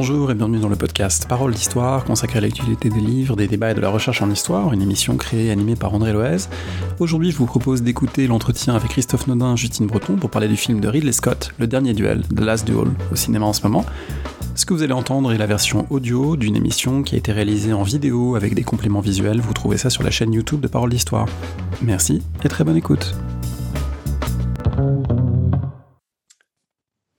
Bonjour et bienvenue dans le podcast Parole d'Histoire, consacré à l'actualité des livres, des débats et de la recherche en histoire, une émission créée et animée par André Loez. Aujourd'hui, je vous propose d'écouter l'entretien avec Christophe Nodin et Justine Breton pour parler du film de Ridley Scott, Le Dernier Duel, The Last Duel, au cinéma en ce moment. Ce que vous allez entendre est la version audio d'une émission qui a été réalisée en vidéo avec des compléments visuels. Vous trouvez ça sur la chaîne YouTube de Parole d'Histoire. Merci et très bonne écoute.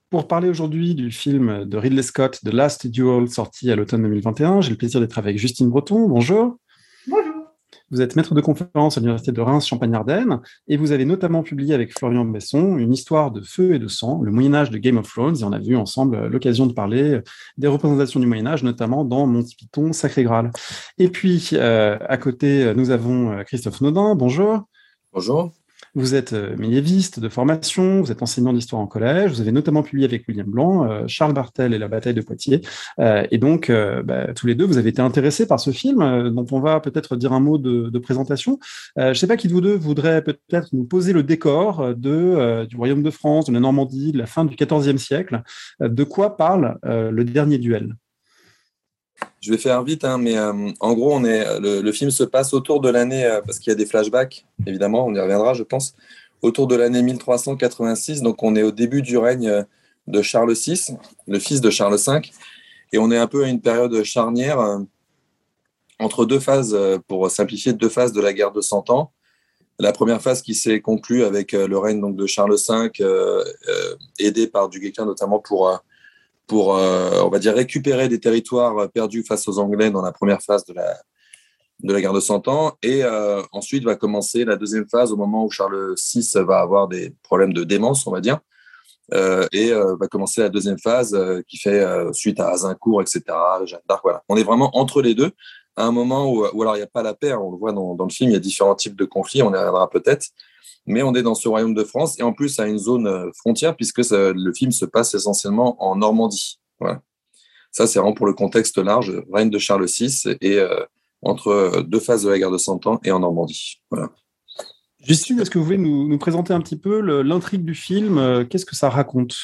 Pour parler aujourd'hui du film de Ridley Scott, The Last Duel, sorti à l'automne 2021, j'ai le plaisir d'être avec Justine Breton. Bonjour. Bonjour. Vous êtes maître de conférence à l'Université de Reims Champagne-Ardenne et vous avez notamment publié avec Florian Besson une histoire de feu et de sang, le Moyen-Âge de Game of Thrones. Et on a vu ensemble l'occasion de parler des représentations du Moyen-Âge, notamment dans Monty Python, Sacré Graal. Et puis, euh, à côté, nous avons euh, Christophe Nodin. Bonjour. Bonjour. Vous êtes euh, médiéviste de formation, vous êtes enseignant d'histoire en collège, vous avez notamment publié avec William Blanc euh, Charles Bartel et la bataille de Poitiers. Euh, et donc, bah, tous les deux, vous avez été intéressés par ce film, dont on va peut-être dire un mot de, présentation. je ne sais pas qui de vous deux voudrait peut-être nous poser le décor de, du Royaume de France, de la Normandie, de la fin du XIVe siècle. de quoi parle le dernier duel? Je vais faire vite, hein, mais euh, en gros, on est, le, film se passe autour de l'année, euh, parce qu'il y a des flashbacks, évidemment, on y reviendra, je pense, autour de l'année 1386. Donc, on est au début du règne euh, de Charles VI, le fils de Charles V, et on est un peu à une période charnière entre deux phases, pour simplifier, deux phases de la guerre de Cent Ans. La première phase qui s'est conclue avec le règne donc, de Charles V, aidé par du Guesclin notamment pour pour, euh, on va dire, récupérer des territoires perdus face aux Anglais dans la première phase de la, de la guerre de Cent Ans. Et euh, ensuite va commencer la deuxième phase au moment où Charles VI va avoir des problèmes de démence, on va dire. Euh, et va commencer la deuxième phase qui fait suite à Azincourt, etc., Jeanne d'Arc. Voilà. On est vraiment entre les deux, à un moment où, alors il n'y a pas la paix, on le voit dans, dans, le film, il y a différents types de conflits, on y reviendra peut-être mais on est dans ce royaume de France et en plus à une zone euh, frontière puisque le film se passe essentiellement en Normandie. Voilà. Ça, c'est vraiment pour le contexte large, règne de Charles VI et euh, entre euh, deux phases de la guerre de Cent Ans et en Normandie. Voilà. Justine, est-ce que vous voulez nous, présenter un petit peu l'intrigue du film Qu'est-ce que ça raconte?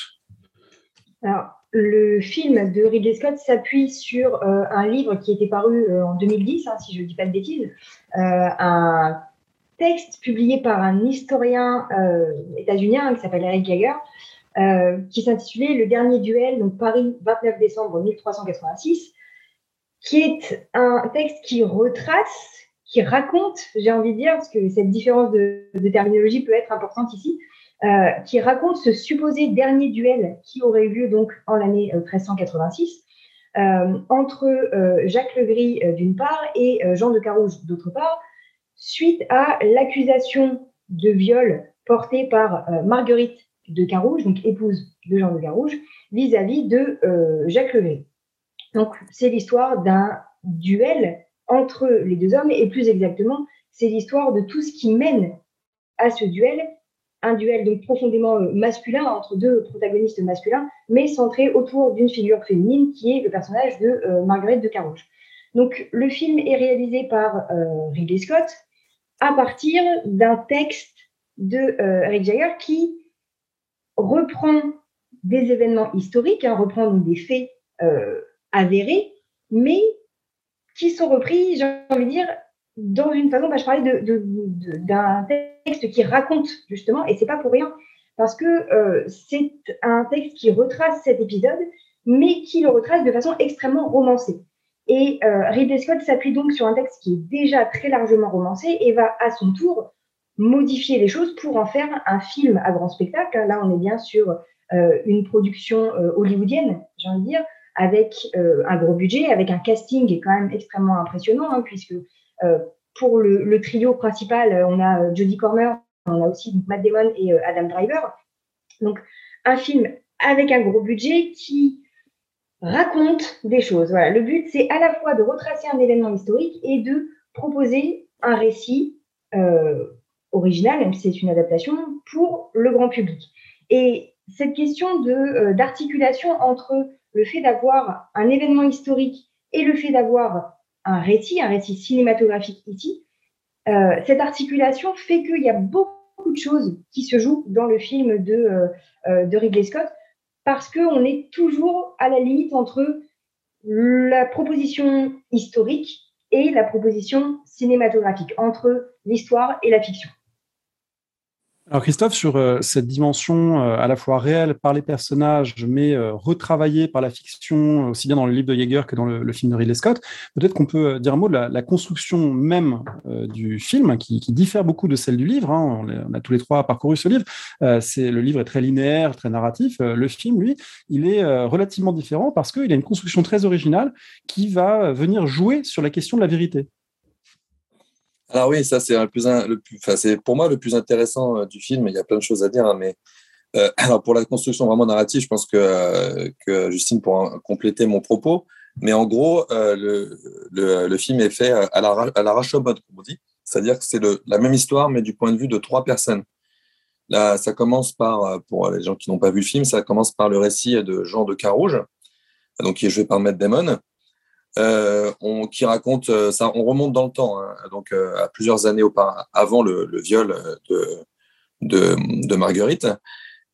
Alors, le film de Ridley Scott s'appuie sur un livre qui était paru en 2010, hein, si je ne dis pas de bêtises, un texte publié par un historien euh, états-unien qui s'appelle Eric Jagger, euh, qui s'intitulait Le dernier duel, donc Paris, 29 décembre 1386, qui est un texte qui retrace, qui raconte, j'ai envie de dire, parce que cette différence de, terminologie peut être importante ici, euh, qui raconte ce supposé dernier duel qui aurait eu lieu donc en l'année 1386 entre Jacques Legris d'une part et Jean de Carouge d'autre part, suite à l'accusation de viol portée par euh, Marguerite de Carouge, donc épouse de Jean de Carouge, vis-à-vis de euh, Jacques Levé. Donc, c'est l'histoire d'un duel entre les deux hommes, et plus exactement, c'est l'histoire de tout ce qui mène à ce duel, un duel donc profondément euh, masculin entre deux protagonistes masculins, mais centré autour d'une figure féminine qui est le personnage de Marguerite de Carouge. Donc, le film est réalisé par Ridley Scott, à partir d'un texte de euh, Rick Jagger qui reprend des événements historiques, hein, reprend des faits euh, avérés, mais qui sont repris, j'ai envie de dire, dans une façon, bah, je parlais d'un texte qui raconte justement, et c'est pas pour rien, parce que euh, c'est un texte qui retrace cet épisode, mais qui le retrace de façon extrêmement romancée. Et euh, Ridley Scott s'appuie donc sur un texte qui est déjà très largement romancé et va à son tour modifier les choses pour en faire un film à grand spectacle. Là, on est bien sur euh, une production euh, hollywoodienne, j'ai envie de dire, avec euh, un gros budget, avec un casting qui est quand même extrêmement impressionnant, hein, puisque euh, pour le, le, trio principal, on a Jodie Cormer, on a aussi Matt Damon et Adam Driver. Donc, un film avec un gros budget qui raconte des choses. Voilà. Le but, c'est à la fois de retracer un événement historique et de proposer un récit euh, original, même si c'est une adaptation, pour le grand public. Et cette question euh, d'articulation entre le fait d'avoir un événement historique et le fait d'avoir un récit, un récit cinématographique ici, euh, cette articulation fait qu'il y a beaucoup de choses qui se jouent dans le film de, de Ridley Scott parce qu'on est toujours à la limite entre la proposition historique et la proposition cinématographique entre l'histoire et la fiction. Alors Christophe, sur euh, cette dimension euh, à la fois réelle par les personnages, mais euh, retravaillée par la fiction, aussi bien dans le livre de Yeager que dans le, film de Ridley Scott, peut-être qu'on peut dire un mot de la, construction même du film, qui, diffère beaucoup de celle du livre. Hein. On, a tous les trois parcouru ce livre. c'est le livre est très linéaire, très narratif. le film, lui, il est relativement différent parce qu'il a une construction très originale qui va venir jouer sur la question de la vérité. Alors oui, ça c'est le plus, le enfin, c'est pour moi le plus intéressant euh, du film. Il y a plein de choses à dire, hein, mais euh, alors pour la construction vraiment narrative, je pense que, euh, que Justine pourra compléter mon propos. Mais en gros, le, le, film est fait à l'arrache-mode, comme on dit. C'est-à-dire que c'est la même histoire, mais du point de vue de trois personnes. Là, ça commence par, pour les gens qui n'ont pas vu le film, ça commence par le récit de Jean de Carouge, donc qui est joué par Matt Damon, euh, on, qui raconte euh, ça. On remonte dans le temps, hein, donc euh, à plusieurs années avant le, viol de, Marguerite.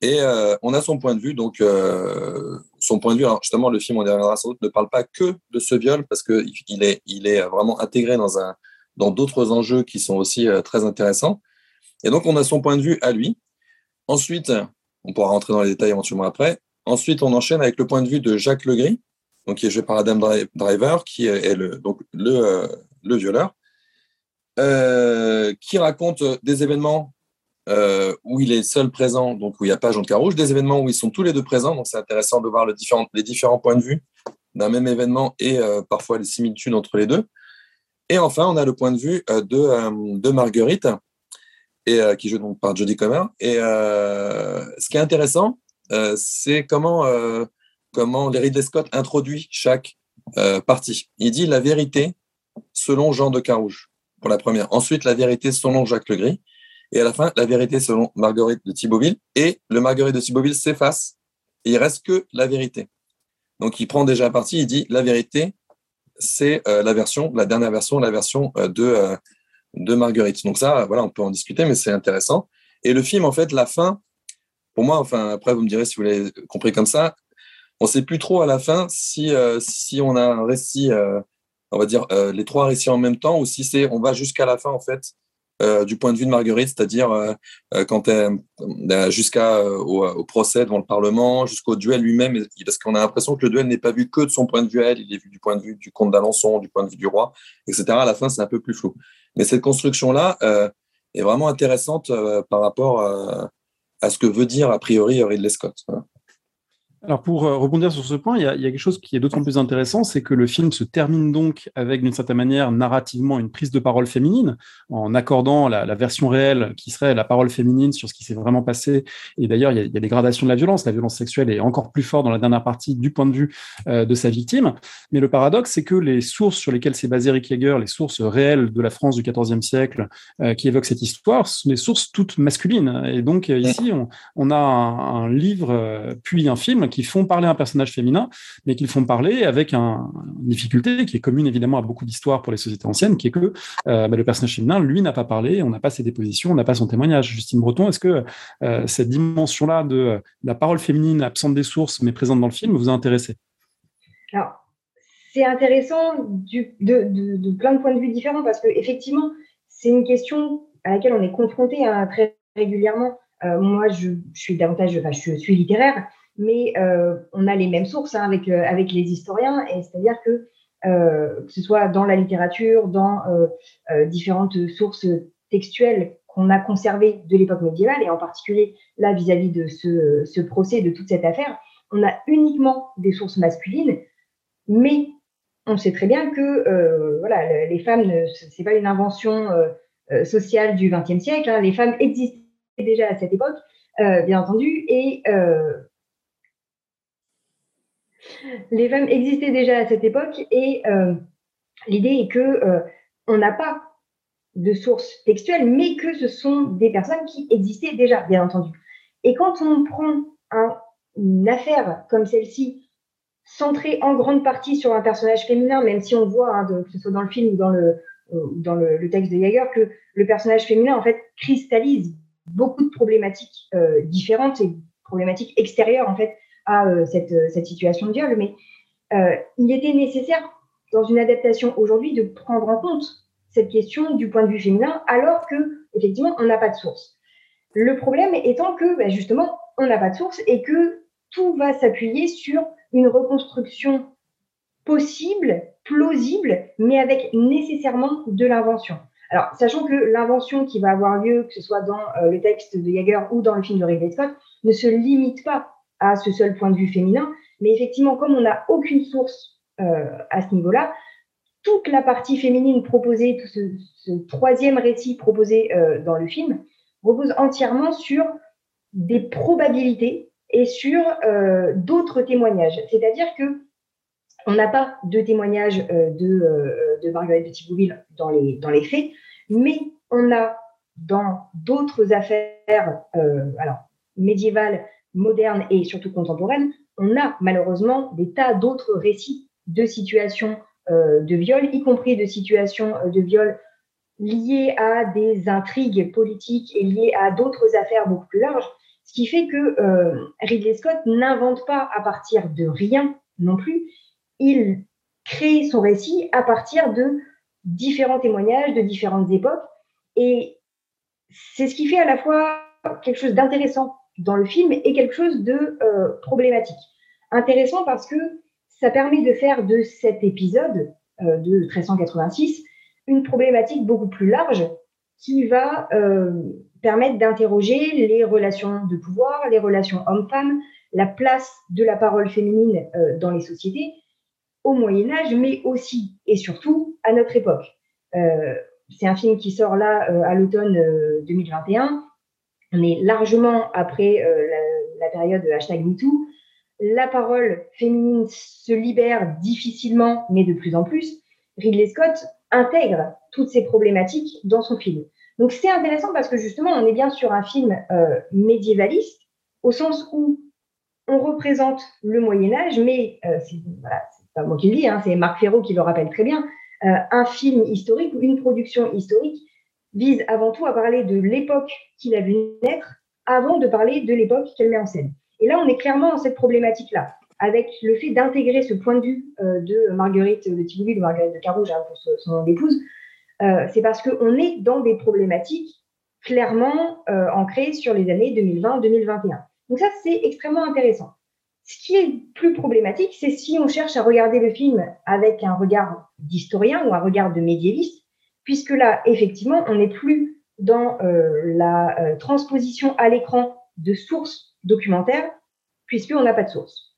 Et on a son point de vue, donc son point de vue. Justement, le film, on y reviendra sans doute, ne parle pas que de ce viol parce que il est, il est vraiment intégré dans un, dans d'autres enjeux qui sont aussi très intéressants. Et donc, on a son point de vue à lui. Ensuite, on pourra rentrer dans les détails éventuellement après. Ensuite, on enchaîne avec le point de vue de Jacques Legris, donc qui est joué par Adam Driver, qui est, le, donc le, euh, le violeur, euh, qui raconte des événements euh, où il est seul présent, donc où il n'y a pas Jean de Carouge, des événements où ils sont tous les deux présents, donc c'est intéressant de voir le différent, les différents points de vue d'un même événement et parfois les similitudes entre les deux. Et enfin, on a le point de vue de, de Marguerite, et, qui joue donc par Jodie Comer. Et ce qui est intéressant, c'est comment comment Ridley Scott introduit chaque euh, partie. Il dit la vérité selon Jean de Carouge, pour la première. Ensuite, la vérité selon Jacques Legris. Et à la fin, la vérité selon Marguerite de Thibauville. Et le Marguerite de Thibauville s'efface. Il reste que la vérité. Donc, il prend déjà parti. Il dit la vérité, c'est euh, la version, la dernière version, la version euh, de, de Marguerite. Donc, ça, voilà, on peut en discuter, mais c'est intéressant. Et le film, en fait, la fin, pour moi, enfin, après, vous me direz si vous l'avez compris comme ça, on ne sait plus trop à la fin si, euh, on a un récit, euh, on va dire euh, les trois récits en même temps, ou si c'est on va jusqu'à la fin en fait du point de vue de Marguerite, c'est-à-dire quand jusqu'à au, procès devant le Parlement, jusqu'au duel lui-même, parce qu'on a l'impression que le duel n'est pas vu que de son point de vue il est vu du point de vue du comte d'Alençon, du point de vue du roi, etc. À la fin, c'est un peu plus flou. Mais cette construction-là est vraiment intéressante par rapport à ce que veut dire a priori Ridley Scott. Alors pour euh, rebondir sur ce point, il y, a, quelque chose qui est d'autant plus intéressant, c'est que le film se termine donc avec d'une certaine manière narrativement une prise de parole féminine, en accordant la, version réelle qui serait la parole féminine sur ce qui s'est vraiment passé. Et d'ailleurs, il, y, a, des gradations de la violence. La violence sexuelle est encore plus forte dans la dernière partie du point de vue euh, de sa victime. Mais le paradoxe, c'est que les sources sur lesquelles s'est basé Rick Yeager, les sources réelles de la France du XIVe siècle euh, qui évoquent cette histoire, sont des sources toutes masculines. Et donc ici, on, a un, un livre puis un film qui font parler un personnage féminin, mais qui font parler avec un, une difficulté qui est commune évidemment à beaucoup d'histoires pour les sociétés anciennes, qui est que euh, bah, le personnage féminin, lui, n'a pas parlé, on n'a pas ses dépositions, on n'a pas son témoignage. Justine Breton, est-ce que euh, cette dimension-là de, la parole féminine absente des sources, mais présente dans le film, vous a intéressé? Alors, c'est intéressant de, plein de points de vue différents, parce que effectivement, c'est une question à laquelle on est confronté hein, très régulièrement. Euh, moi, je, suis davantage, je suis littéraire, mais euh, on a les mêmes sources hein, avec, euh, avec les historiens, et c'est-à-dire que euh, que ce soit dans la littérature, dans différentes sources textuelles qu'on a conservées de l'époque médiévale, et en particulier là vis-à-vis de ce, ce, procès, de toute cette affaire, on a uniquement des sources masculines, mais on sait très bien que voilà, les femmes, c'est pas une invention sociale du XXe siècle, hein, les femmes existaient déjà à cette époque, bien entendu, et les femmes existaient déjà à cette époque et euh, l'idée est que euh, on n'a pas de sources textuelles, mais que ce sont des personnes qui existaient déjà, bien entendu. Et quand on prend une affaire comme celle-ci, centrée en grande partie sur un personnage féminin, même si on voit, hein, que ce soit dans le film ou dans le, dans le, texte de Jaeger, que le personnage féminin, en fait, cristallise beaucoup de problématiques euh, différentes et problématiques extérieures, en fait, à euh, cette, euh, cette, situation de viol. Mais il était nécessaire dans une adaptation aujourd'hui de prendre en compte cette question du point de vue féminin, alors que effectivement on n'a pas de source. Le problème étant que ben, justement on n'a pas de source et que tout va s'appuyer sur une reconstruction possible, plausible, mais avec nécessairement de l'invention. Alors, sachant que l'invention qui va avoir lieu, que ce soit dans euh, le texte de Jaeger ou dans le film de Ridley Scott, ne se limite pas à ce seul point de vue féminin, mais effectivement, comme on n'a aucune source euh, à ce niveau-là, toute la partie féminine proposée, tout ce, troisième récit proposé euh, dans le film, repose entièrement sur des probabilités et sur d'autres témoignages. C'est-à-dire que on n'a pas de témoignage de, de Marguerite de Thibouville dans les, dans les faits, mais on a dans d'autres affaires alors, médiévales, modernes et surtout contemporaines, on a malheureusement des tas d'autres récits de situations euh, de viol, y compris de situations euh, de viol liées à des intrigues politiques et liées à d'autres affaires beaucoup plus larges, ce qui fait que euh, Ridley Scott n'invente pas à partir de rien non plus, il crée son récit à partir de différents témoignages de différentes époques, et c'est ce qui fait à la fois quelque chose d'intéressant dans le film et quelque chose de problématique. Intéressant parce que ça permet de faire de cet épisode euh, de 1386 une problématique beaucoup plus large qui va euh, permettre d'interroger les relations de pouvoir, les relations hommes-femmes, la place de la parole féminine euh, dans les sociétés au Moyen Âge, mais aussi et surtout à notre époque. c'est un film qui sort là à l'automne 2021. On est largement après la, la, période hashtag MeToo la parole féminine se libère difficilement, mais de plus en plus, Ridley Scott intègre toutes ces problématiques dans son film. Donc c'est intéressant parce que justement, on est bien sur un film euh, médiévaliste, au sens où on représente le Moyen Âge, mais euh, c'est pas moi qui le dis, hein, c'est Marc Ferraud qui le rappelle très bien, euh, un film historique ou une production historique vise avant tout à parler de l'époque qu'il a vu naître avant de parler de l'époque qu'elle met en scène. Et là, on est clairement dans cette problématique-là, avec le fait d'intégrer ce point de vue euh, de Marguerite de Thibouville ou Marguerite de Carouge hein, son nom d'épouse. Euh, c'est parce qu'on est dans des problématiques clairement euh, ancrées sur les années 2020-2021. Donc ça, c'est extrêmement intéressant. Ce qui est plus problématique, c'est si on cherche à regarder le film avec un regard d'historien ou un regard de médiéviste, puisque là, effectivement, on n'est plus dans la transposition à l'écran de sources documentaire, puisqu'on n'a pas de source.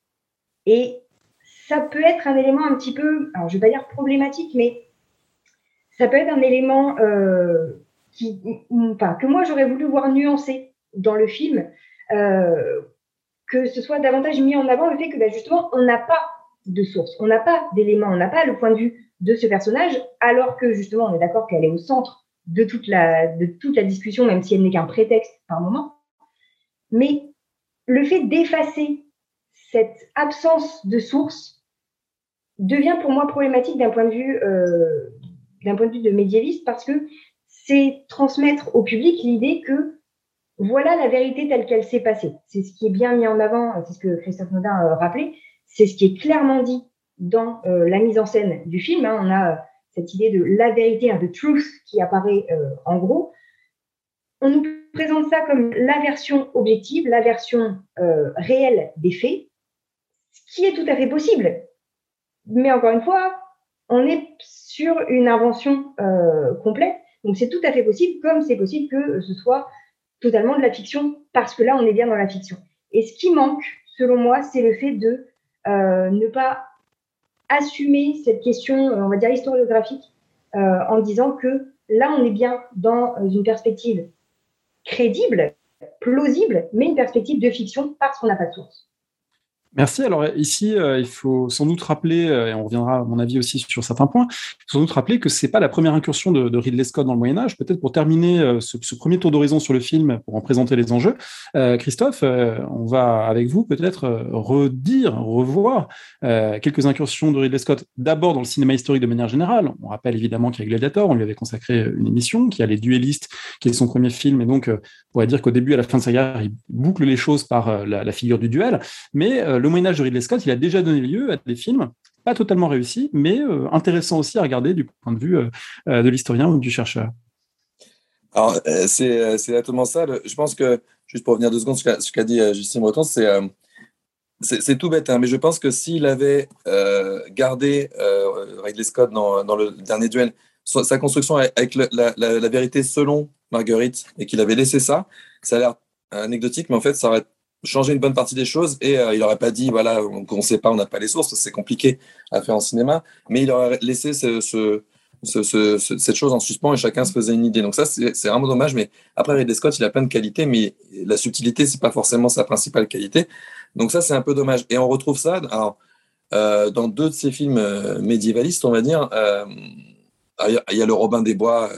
Et ça peut être un élément un petit peu, alors je ne vais pas dire problématique, mais ça peut être un élément euh, qui, que moi j'aurais voulu voir nuancé dans le film, euh, que ce soit davantage mis en avant le fait que bah, justement on n'a pas de source, on n'a pas d'éléments, on n'a pas le point de vue de ce personnage, alors que justement on est d'accord qu'elle est au centre de toute la, de toute la discussion, même si elle n'est qu'un prétexte par moment. Mais le fait d'effacer cette absence de source devient pour moi problématique d'un point de vue euh, point de vue de médiéviste parce que c'est transmettre au public l'idée que voilà la vérité telle qu'elle s'est passée. C'est ce qui est bien mis en avant, c'est ce que Christophe Nodin euh, rappelait, c'est ce qui est clairement dit dans euh, la mise en scène du film. Hein. On a cette idée de la vérité, hein, de truth qui apparaît en gros. On nous présente ça comme la version objective, la version euh, réelle des faits, ce qui est tout à fait possible. Mais encore une fois, on est sur une invention euh, complète, donc c'est tout à fait possible, comme c'est possible que ce soit totalement de la fiction, parce que là, on est bien dans la fiction. Et ce qui manque, selon moi, c'est le fait de euh, ne pas assumer cette question, on va dire historiographique, en disant que là, on est bien dans une perspective crédible, plausible, mais une perspective de fiction parce qu'on n'a pas de source. Merci. Alors ici, euh, il faut sans doute rappeler, euh, et on reviendra à mon avis aussi sur certains points, sans doute rappeler que c'est pas la première incursion de, Ridley Scott dans le Moyen Âge. Peut-être pour terminer euh, ce, premier tour d'horizon sur le film, pour en présenter les enjeux, Christophe, on va avec vous peut-être redire, revoir quelques incursions de Ridley Scott. D'abord dans le cinéma historique de manière générale. On rappelle évidemment qu'il y a Gladiator, on lui avait consacré une émission, qui a Les Duellistes, qui est son premier film, et donc on pourrait dire qu'au début, à la fin de sa carrière, il boucle les choses par la, la figure du duel, mais le Moyen Âge de Ridley Scott, il a déjà donné lieu à des films pas totalement réussis, mais intéressants aussi à regarder du point de vue de l'historien ou du chercheur. Alors, c'est exactement ça. Je pense que, juste pour revenir deux secondes, ce qu'a dit Justine Breton, c'est c'est tout bête, hein, mais je pense que s'il avait euh, gardé euh, Ridley Scott dans, dans, le dernier duel, sa construction avec la, la, vérité selon Marguerite, et qu'il avait laissé ça, ça a l'air anecdotique, mais en fait, ça aurait changé une bonne partie des choses, et euh, il n'aurait pas dit, voilà, on ne sait pas, on n'a pas les sources, c'est compliqué à faire en cinéma, mais il aurait laissé ce, ce, ce, cette chose en suspens et chacun se faisait une idée. Donc ça, c'est vraiment dommage, mais après, Ridley Scott, il a plein de qualités, mais la subtilité, c'est pas forcément sa principale qualité. Donc ça, c'est un peu dommage. Et on retrouve ça euh, dans deux de ces films euh, médiévalistes, on va dire. Il y a le Robin des Bois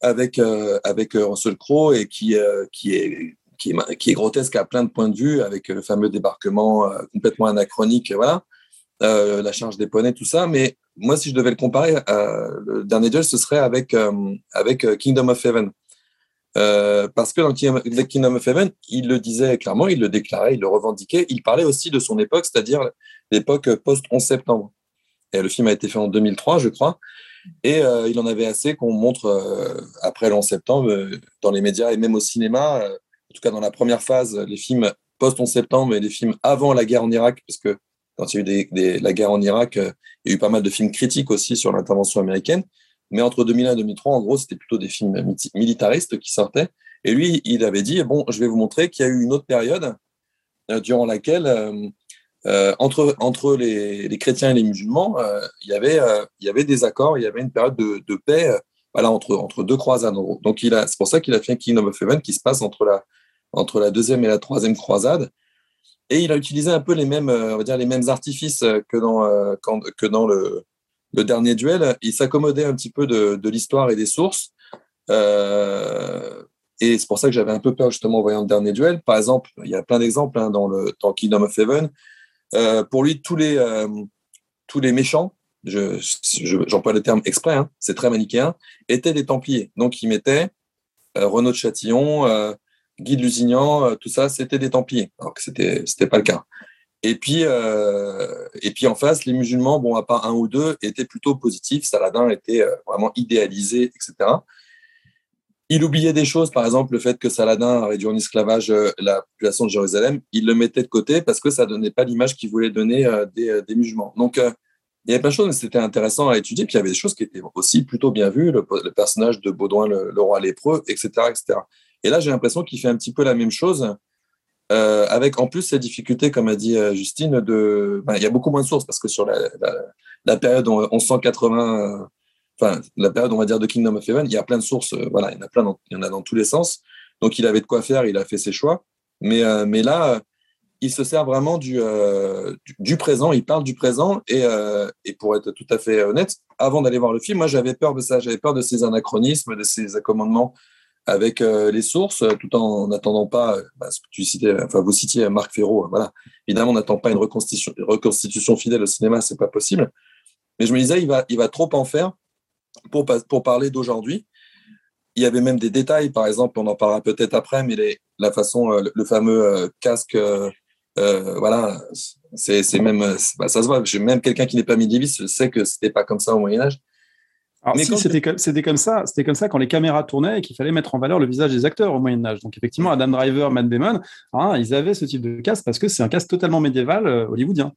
avec, avec Russell Crowe et qui, qui, est, qui, est, grotesque à plein de points de vue, avec le fameux débarquement complètement anachronique, voilà, la charge des poneys, tout ça. Mais moi, si je devais le comparer, le dernier duel, ce serait avec, avec Kingdom of Heaven. Euh, parce que dans Kingdom of Heaven, il le disait clairement, il le déclarait, il le revendiquait. Il parlait aussi de son époque, c'est-à-dire l'époque post-11 septembre. Et le film a été fait en 2003, je crois. Et euh, il en avait assez qu'on montre, euh, après le 11 septembre, dans les médias et même au cinéma, en tout cas dans la première phase, les films post-11 septembre et les films avant la guerre en Irak, parce que quand il y a eu la guerre en Irak, il y a eu pas mal de films critiques aussi sur l'intervention américaine. Mais entre 2001 et 2003, en gros, c'était plutôt des films militaristes qui sortaient. Et lui, il avait dit, bon, je vais vous montrer qu'il y a eu une autre période euh, durant laquelle, euh, euh, entre, entre les, les, chrétiens et les musulmans, il, y avait, il y avait des accords, il y avait une période de, de paix voilà, entre, entre deux croisades. Donc, c'est pour ça qu'il a fait Kingdom of Heaven qui se passe entre la, entre la deuxième et la troisième croisade. Et il a utilisé un peu les mêmes, on va dire, les mêmes artifices que dans, dans le, dernier duel, il s'accommodait un petit peu de, l'histoire et des sources. Euh, et c'est pour ça que j'avais un peu peur justement en voyant le dernier duel. Par exemple, il y a plein d'exemples hein, dans le dans Kingdom of Heaven. Euh, pour lui, tous les euh, tous les méchants, j'emploie le terme exprès, hein, c'est très manichéen, étaient des Templiers. Donc il mettait Renaud de Châtillon, Guy de Lusignan, tout ça, c'était des Templiers. Alors que c'était c'était pas le cas. Et puis, euh, et puis en face, les musulmans, bon, à part un ou deux, étaient plutôt positifs. Saladin était euh, vraiment idéalisé, etc. Il oubliait des choses, par exemple le fait que Saladin a réduit en esclavage euh, la population de Jérusalem. Il le mettait de côté parce que ça donnait pas l'image qu'il voulait donner des, des, musulmans. Donc, il y avait plein de choses, mais c'était intéressant à étudier. Puis il y avait des choses qui étaient aussi plutôt bien vues, le, personnage de Baudouin, le, le, roi lépreux, etc., etc. Et là, j'ai l'impression qu'il fait un petit peu la même chose euh, avec en plus ces difficultés, comme a dit euh, Justine, de, ben, il y a beaucoup moins de sources parce que sur la, la, la période 1180, euh, enfin la période on va dire de Kingdom of Heaven, il y a plein de sources, voilà, il y en a plein, il y en a dans tous les sens. Donc il avait de quoi faire, il a fait ses choix. Mais mais là, il se sert vraiment du, du, présent, il parle du présent et, et pour être tout à fait honnête, avant d'aller voir le film, moi j'avais peur de ça, j'avais peur de ces anachronismes, de ces accommodements avec euh, les sources, tout en n'attendant pas, euh, bah, vous citiez Marc Ferraud, voilà. Évidemment, on n'attend pas une reconstitution, fidèle au cinéma, c'est pas possible. Mais je me disais, il va, trop en faire pour, parler d'aujourd'hui. Il y avait même des détails, par exemple, on en parlera peut-être après, mais la façon, euh, le, fameux casque, euh, voilà, c'est même, bah, ça se voit. Même quelqu'un qui n'est pas médiéviste sait que c'était pas comme ça au Moyen Âge. Alors, mais si, c'était comme ça, c'était comme ça quand les caméras tournaient et qu'il fallait mettre en valeur le visage des acteurs au Moyen Âge. Donc effectivement, Adam Driver, Matt Damon, hein, ils avaient ce type de casque parce que c'est un casque totalement médiéval euh, hollywoodien.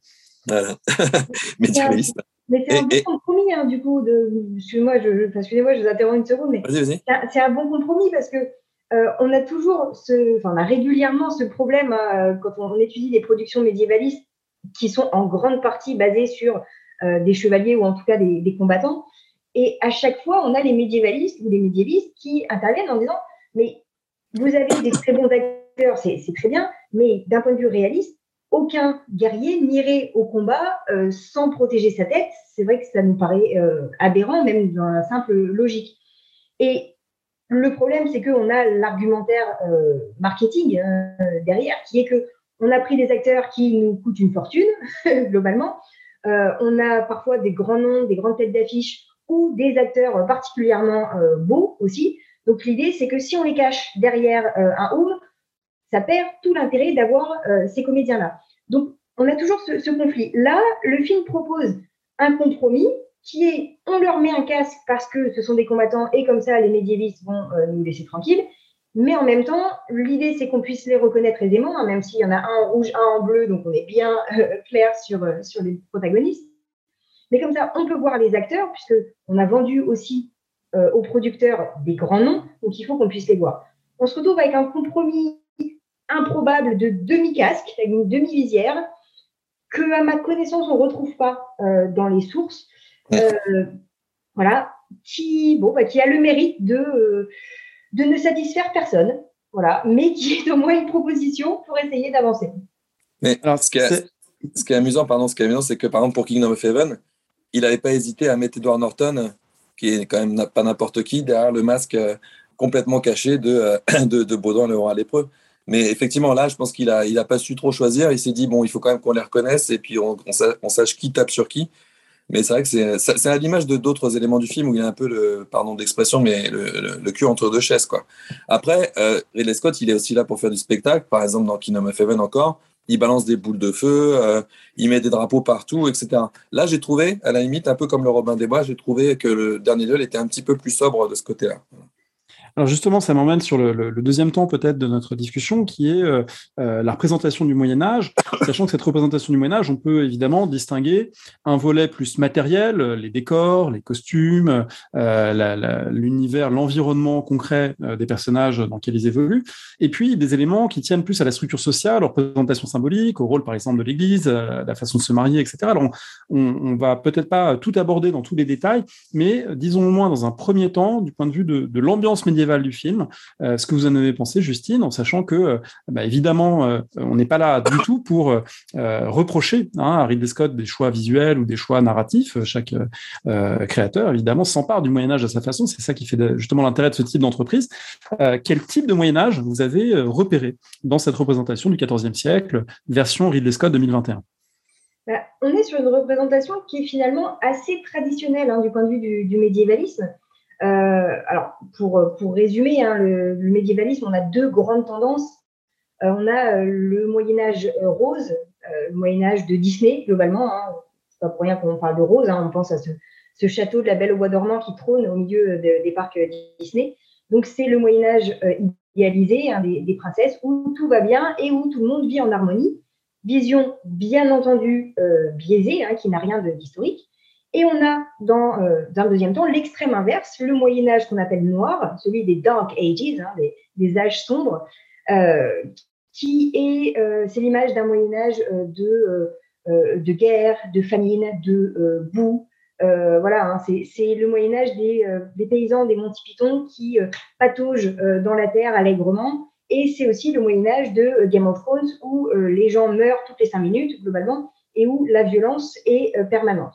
Voilà. Médiévaliste. Mais c'est un bon compromis, hein, du coup. De... Excusez-moi, je, excusez-moi, je vous interromps une seconde, mais c'est un, bon compromis parce que euh, on a toujours, ce, enfin, on a régulièrement ce problème hein, quand on, étudie des productions médiévalistes qui sont en grande partie basées sur euh, des chevaliers ou en tout cas des, des combattants. Et à chaque fois, on a les médiévalistes ou les médiévistes qui interviennent en disant Mais vous avez des très bons acteurs, c'est très bien, mais d'un point de vue réaliste, aucun guerrier n'irait au combat euh, sans protéger sa tête. C'est vrai que ça nous paraît euh, aberrant, même dans la simple logique. Et le problème, c'est qu'on a l'argumentaire euh, marketing derrière, qui est que on a pris des acteurs qui nous coûtent une fortune, globalement. on a parfois des grands noms, des grandes têtes d'affiche ou des acteurs particulièrement euh, beaux aussi. Donc l'idée, c'est que si on les cache derrière euh, un home, ça perd tout l'intérêt d'avoir euh, ces comédiens-là. Donc, on a toujours ce, conflit. Là, le film propose un compromis qui est on leur met un casque parce que ce sont des combattants et comme ça, les médiévistes vont euh, nous laisser tranquilles. Mais en même temps, l'idée, c'est qu'on puisse les reconnaître aisément, hein, même s'il y en a un en rouge, un en bleu, donc on est bien euh, clair euh, sur les protagonistes. Mais comme ça, on peut voir les acteurs, puisqu'on a vendu aussi aux producteurs des grands noms, donc il faut qu'on puisse les voir. On se retrouve avec un compromis improbable de demi-casque, avec une demi-visière, que à ma connaissance, on ne retrouve pas euh, dans les sources. Euh, voilà, qui, bon, bah, qui a le mérite de, euh, de ne satisfaire personne, voilà, mais qui est au moins une proposition pour essayer d'avancer. Mais Alors, ce, qui est, ce qui est amusant, pardon, ce qui est amusant, c'est que par exemple pour Kingdom of Heaven, il n'avait pas hésité à mettre Edward Norton, qui est quand même pas n'importe qui, derrière le masque complètement caché de, de, de Baudouin le roi lépreux. Mais effectivement, là, je pense qu'il n'a il a pas su trop choisir. Il s'est dit, bon, il faut quand même qu'on les reconnaisse et puis on, on, sache, qui tape sur qui. Mais c'est vrai que c'est à l'image de d'autres éléments du film où il y a un peu le, pardon d'expression, mais le, le, cul entre deux chaises. Quoi. Après, euh, Ridley Scott, il est aussi là pour faire du spectacle. Par exemple, dans Kingdom of Heaven encore, il balance des boules de feu, euh, il met des drapeaux partout, etc. Là, j'ai trouvé, à la limite, un peu comme le Robin des Bois, j'ai trouvé que le dernier duel était un petit peu plus sobre de ce côté-là. Alors justement, ça m'emmène sur le, deuxième temps peut-être de notre discussion, qui est euh, euh, la représentation du Moyen Âge, sachant que cette représentation du Moyen Âge, on peut évidemment distinguer un volet plus matériel, les décors, les costumes, euh, l'univers, l'environnement concret des personnages dans lesquels ils évoluent, et puis des éléments qui tiennent plus à la structure sociale, aux représentations symboliques, au rôle par exemple de l'Église, la façon de se marier, etc. Alors on, on va peut-être pas tout aborder dans tous les détails, mais disons au moins dans un premier temps, du point de vue de, de l'ambiance médiévale, du film. Euh, ce que vous en avez pensé, Justine, en sachant que, euh, bah, évidemment, euh, on n'est pas là du tout pour reprocher hein, à Ridley Scott des choix visuels ou des choix narratifs. Chaque créateur, évidemment, s'empare du Moyen Âge à sa façon. C'est ça qui fait justement l'intérêt de ce type d'entreprise. quel type de Moyen Âge vous avez repéré dans cette représentation du XIVe siècle, version Ridley Scott 2021 bah, on est sur une représentation qui est finalement assez traditionnelle hein, du point de vue du médiévalisme. Euh, alors, pour, pour résumer, hein, le, médiévalisme, on a deux grandes tendances. Euh, on a euh, le Moyen Âge rose, le Moyen Âge de Disney globalement. Hein. C'est pas pour rien qu'on parle de rose. Hein. on pense à ce, château de la Belle au bois dormant qui trône au milieu des parcs Disney. Donc c'est le Moyen Âge idéalisé hein, des, princesses où tout va bien et où tout le monde vit en harmonie. Vision bien entendu biaisée, qui n'a rien d'historique. Et on a, dans, euh, un deuxième temps, l'extrême inverse, le Moyen Âge qu'on appelle noir, celui des Dark Ages, hein, des, âges sombres, euh, qui est, euh, c'est l'image d'un Moyen Âge de, de guerre, de famine, de boue. voilà, hein, c'est le Moyen Âge des, des, paysans des Monty Python qui pataugent dans la terre allègrement. Et c'est aussi le Moyen Âge de Game of Thrones où les gens meurent toutes les cinq minutes globalement et où la violence est permanente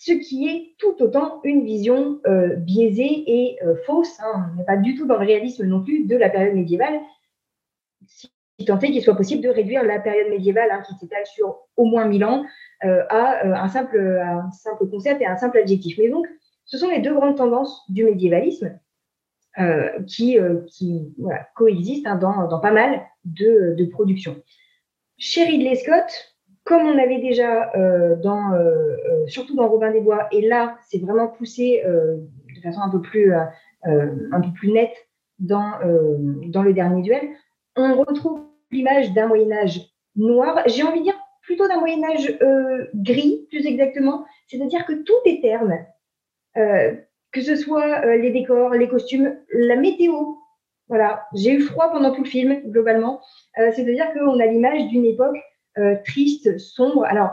ce qui est tout autant une vision euh, biaisée et euh, fausse. Hein. On n'est pas du tout dans le réalisme non plus de la période médiévale, si tant est qu'il soit possible de réduire la période médiévale, hein, qui s'étale sur au moins 1000 ans, euh, à, un simple, concept et un simple adjectif. Mais donc, ce sont les deux grandes tendances du médiévalisme qui, coexistent hein, dans, pas mal de, de productions. Chez Ridley Scott, comme on avait déjà euh, euh, euh, surtout dans Robin des Bois, et là, c'est vraiment poussé de façon un peu plus, nette dans, dans le dernier duel, on retrouve l'image d'un Moyen Âge noir. J'ai envie de dire plutôt d'un Moyen Âge gris, plus exactement. C'est-à-dire que tout est terne, que ce soit les décors, les costumes, la météo. Voilà, j'ai eu froid pendant tout le film, globalement. C'est-à-dire qu'on a l'image d'une époque euh, triste, sombre. Alors,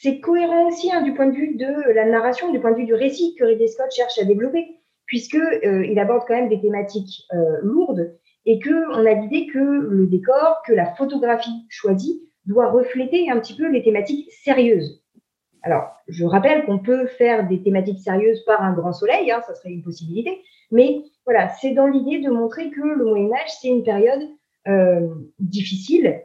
c'est cohérent aussi hein, du point de vue de la narration, du point de vue du récit que Ridley Scott cherche à développer, puisque euh, il aborde quand même des thématiques euh, lourdes et que on a l'idée que le décor, que la photographie choisie doit refléter un petit peu les thématiques sérieuses. Alors, je rappelle qu'on peut faire des thématiques sérieuses par un grand soleil, hein, ça serait une possibilité, mais voilà, c'est dans l'idée de montrer que le Moyen Âge, c'est une période difficile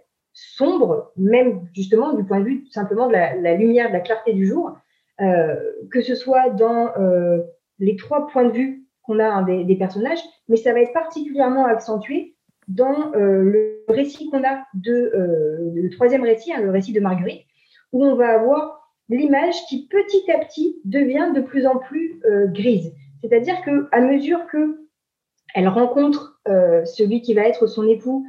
sombre, même justement du point de vue simplement de la, lumière, de la clarté du jour, euh, que ce soit dans euh, les trois points de vue qu'on a des, personnages, mais ça va être particulièrement accentué dans le récit qu'on a de le troisième récit, hein, le récit de Marguerite, où on va avoir l'image qui petit à petit devient de plus en plus grise. C'est-à-dire que à mesure que elle rencontre celui qui va être son époux,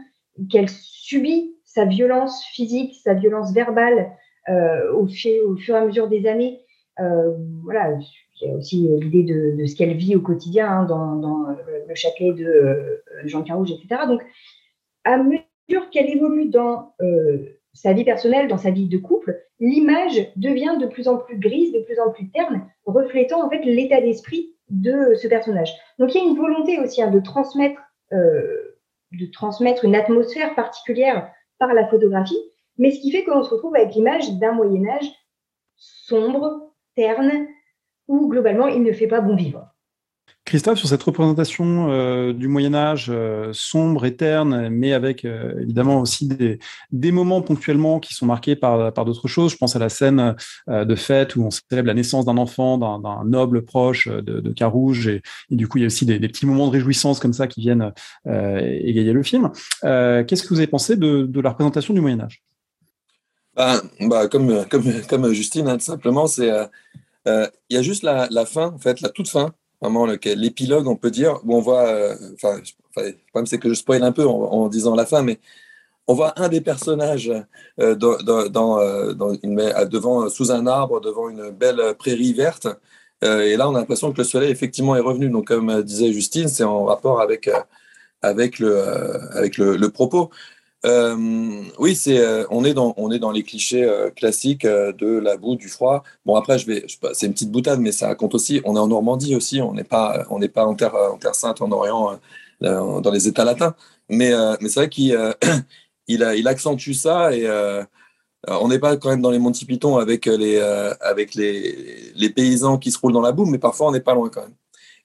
qu'elle subit sa violence physique, sa violence verbale au, au, fur et à mesure des années, voilà, il y a aussi euh, l'idée de, ce qu'elle vit au quotidien hein, dans, euh, le chapelet de euh, Jean Carouge, etc. Donc, à mesure qu'elle évolue dans sa vie personnelle, dans sa vie de couple, l'image devient de plus en plus grise, de plus en plus terne, reflétant en fait l'état d'esprit de ce personnage. Donc il y a une volonté aussi hein, de transmettre, de transmettre une atmosphère particulière par la photographie, mais ce qui fait qu'on se retrouve avec l'image d'un Moyen Âge sombre, terne, où globalement il ne fait pas bon vivre. Christophe, sur cette représentation euh, du Moyen Âge euh, sombre et terne, mais avec euh, évidemment aussi des, moments ponctuellement qui sont marqués par, d'autres choses. Je pense à la scène de fête où on célèbre la naissance d'un enfant, d'un noble proche de, Carouge, et, du coup il y a aussi des, petits moments de réjouissance comme ça qui viennent égayer le film. Qu'est-ce que vous avez pensé de, la représentation du Moyen Âge? Bah, bah, comme, Justine, hein, tout simplement, il y a juste la, fin, en fait, la toute fin, l'épilogue, on peut dire, où on voit, euh, enfin, le problème c'est que je spoil un peu en, disant la fin, mais on voit un des personnages euh, dans, une, devant, sous un arbre, devant une belle prairie verte. et là, on a l'impression que le soleil, effectivement, est revenu. Donc, comme disait Justine, c'est en rapport avec, avec, le, avec le propos. Euh, oui, c'est euh, on est dans on est dans les clichés euh, classiques de la boue, du froid. Bon après, je vais, c'est une petite boutade, mais ça compte aussi. On est en Normandie aussi. On n'est pas on n'est pas en terre en terre sainte en Orient, dans les États latins. Mais mais c'est vrai qu'il il, il accentue ça et on n'est pas quand même dans les Monty Python avec les avec les les paysans qui se roulent dans la boue, mais parfois on n'est pas loin quand même.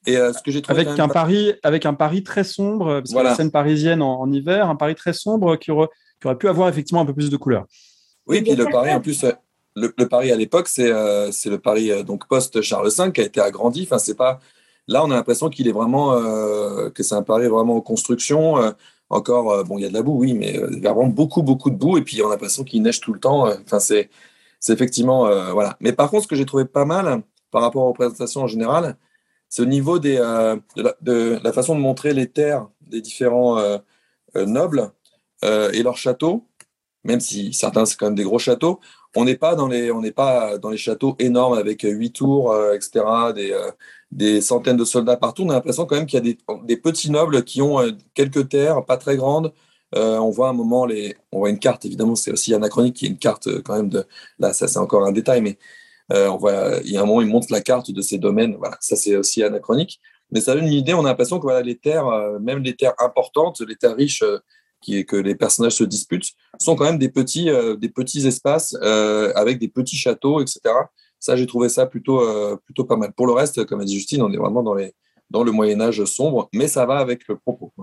Et euh, ce que j'ai trouvé avec un Paris, avec un Paris très sombre, parce que la scène parisienne en, hiver, un Paris très sombre qui aurait, qui aurait, pu avoir effectivement un peu plus de couleurs. Oui, puis le Paris en plus, le, Paris à l'époque, c'est euh, c'est le Paris euh, donc post Charles V qui a été agrandi. Enfin, c'est pas là, on a l'impression qu'il est vraiment que c'est un Paris vraiment en construction. encore, bon, il y a de la boue, oui, mais il y a vraiment beaucoup, beaucoup de boue. Et puis, on a l'impression qu'il neige tout le temps. Enfin, c'est effectivement voilà. Mais par contre, ce que j'ai trouvé pas mal par rapport aux représentations en général, c'est au niveau euh, de, la, façon de montrer les terres des différents euh, euh, nobles et leurs châteaux, même si certains c'est quand même des gros châteaux. On n'est pas dans les pas dans les châteaux énormes avec huit tours, etc. Des, des centaines de soldats partout. On a l'impression quand même qu'il y a des, des, petits nobles qui ont quelques terres pas très grandes. on voit un moment les, on voit une carte évidemment, c'est aussi anachronique, qui est une carte quand même de là ça c'est encore un détail, mais euh, on voit, il y a un moment, il montre la carte de ces domaines. Voilà, ça c'est aussi anachronique. Mais ça donne une idée. On a l'impression que voilà, les terres, euh, même les terres importantes, les terres riches euh, que les personnages se disputent, sont quand même des petits, des petits espaces avec des petits châteaux, etc. Ça, j'ai trouvé ça plutôt, plutôt pas mal. Pour le reste, comme a dit Justine, on est vraiment dans, les, dans le Moyen Âge sombre, mais ça va avec le propos.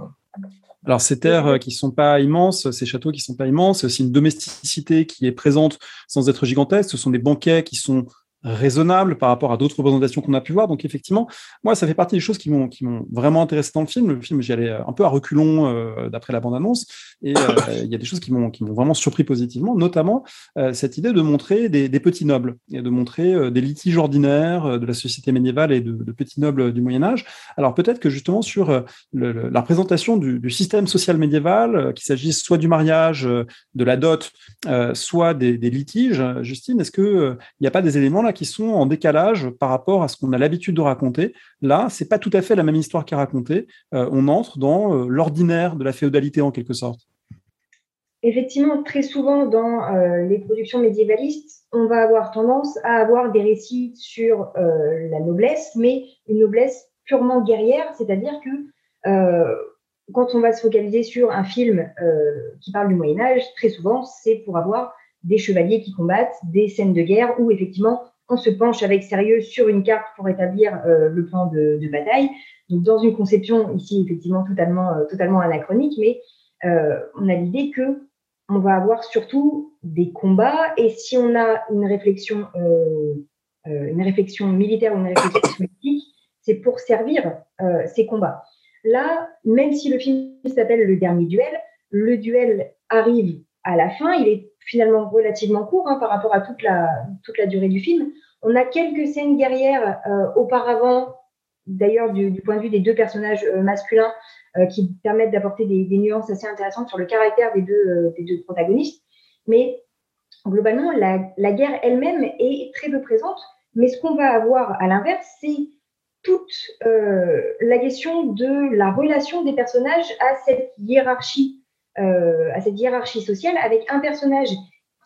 Alors ces terres qui sont pas immenses, ces châteaux qui sont pas immenses, c'est aussi une domesticité qui est présente sans être gigantesque. Ce sont des banquets qui sont raisonnable par rapport à d'autres représentations qu'on a pu voir. Donc effectivement, moi, ça fait partie des choses qui m'ont qui m'ont vraiment intéressé dans le film. Le film, j'y allais un peu à reculons euh, d'après la bande-annonce, et euh, il y a des choses qui m'ont qui m'ont vraiment surpris positivement, notamment euh, cette idée de montrer des, petits nobles et de montrer des litiges ordinaires de la société médiévale et de, petits nobles du Moyen Âge. Alors peut-être que justement sur la représentation du, du, système social médiéval, qu'il s'agisse soit du mariage, de la dot, soit des, des litiges, Justine, est-ce que il n'y a pas des éléments là qui sont en décalage par rapport à ce qu'on a l'habitude de raconter. Là, c'est pas tout à fait la même histoire qui est racontée. Euh, on entre dans euh, l'ordinaire de la féodalité en quelque sorte. Effectivement, très souvent dans euh, les productions médiévalistes, on va avoir tendance à avoir des récits sur la noblesse, mais une noblesse purement guerrière, c'est-à-dire que quand on va se focaliser sur un film qui parle du Moyen Âge, très souvent, c'est pour avoir des chevaliers qui combattent, des scènes de guerre où effectivement on se penche avec sérieux sur une carte pour établir euh, le plan de, bataille. Donc, dans une conception ici effectivement totalement, euh, anachronique, mais euh, on a l'idée que on va avoir surtout des combats et si on a une réflexion, une réflexion militaire ou une réflexion politique, c'est pour servir ces combats. Là, même si le film s'appelle Le dernier duel, le duel arrive à la fin. Il est finalement relativement court hein, par rapport à toute la, toute la durée du film. On a quelques scènes guerrières euh, auparavant, d'ailleurs du, point de vue des deux personnages euh, masculins, euh, qui permettent d'apporter des, nuances assez intéressantes sur le caractère des deux, des deux protagonistes. Mais globalement, la, la guerre elle-même est très peu présente. Mais ce qu'on va avoir à l'inverse, c'est toute la question de la relation des personnages à cette hiérarchie euh, à cette hiérarchie sociale avec un personnage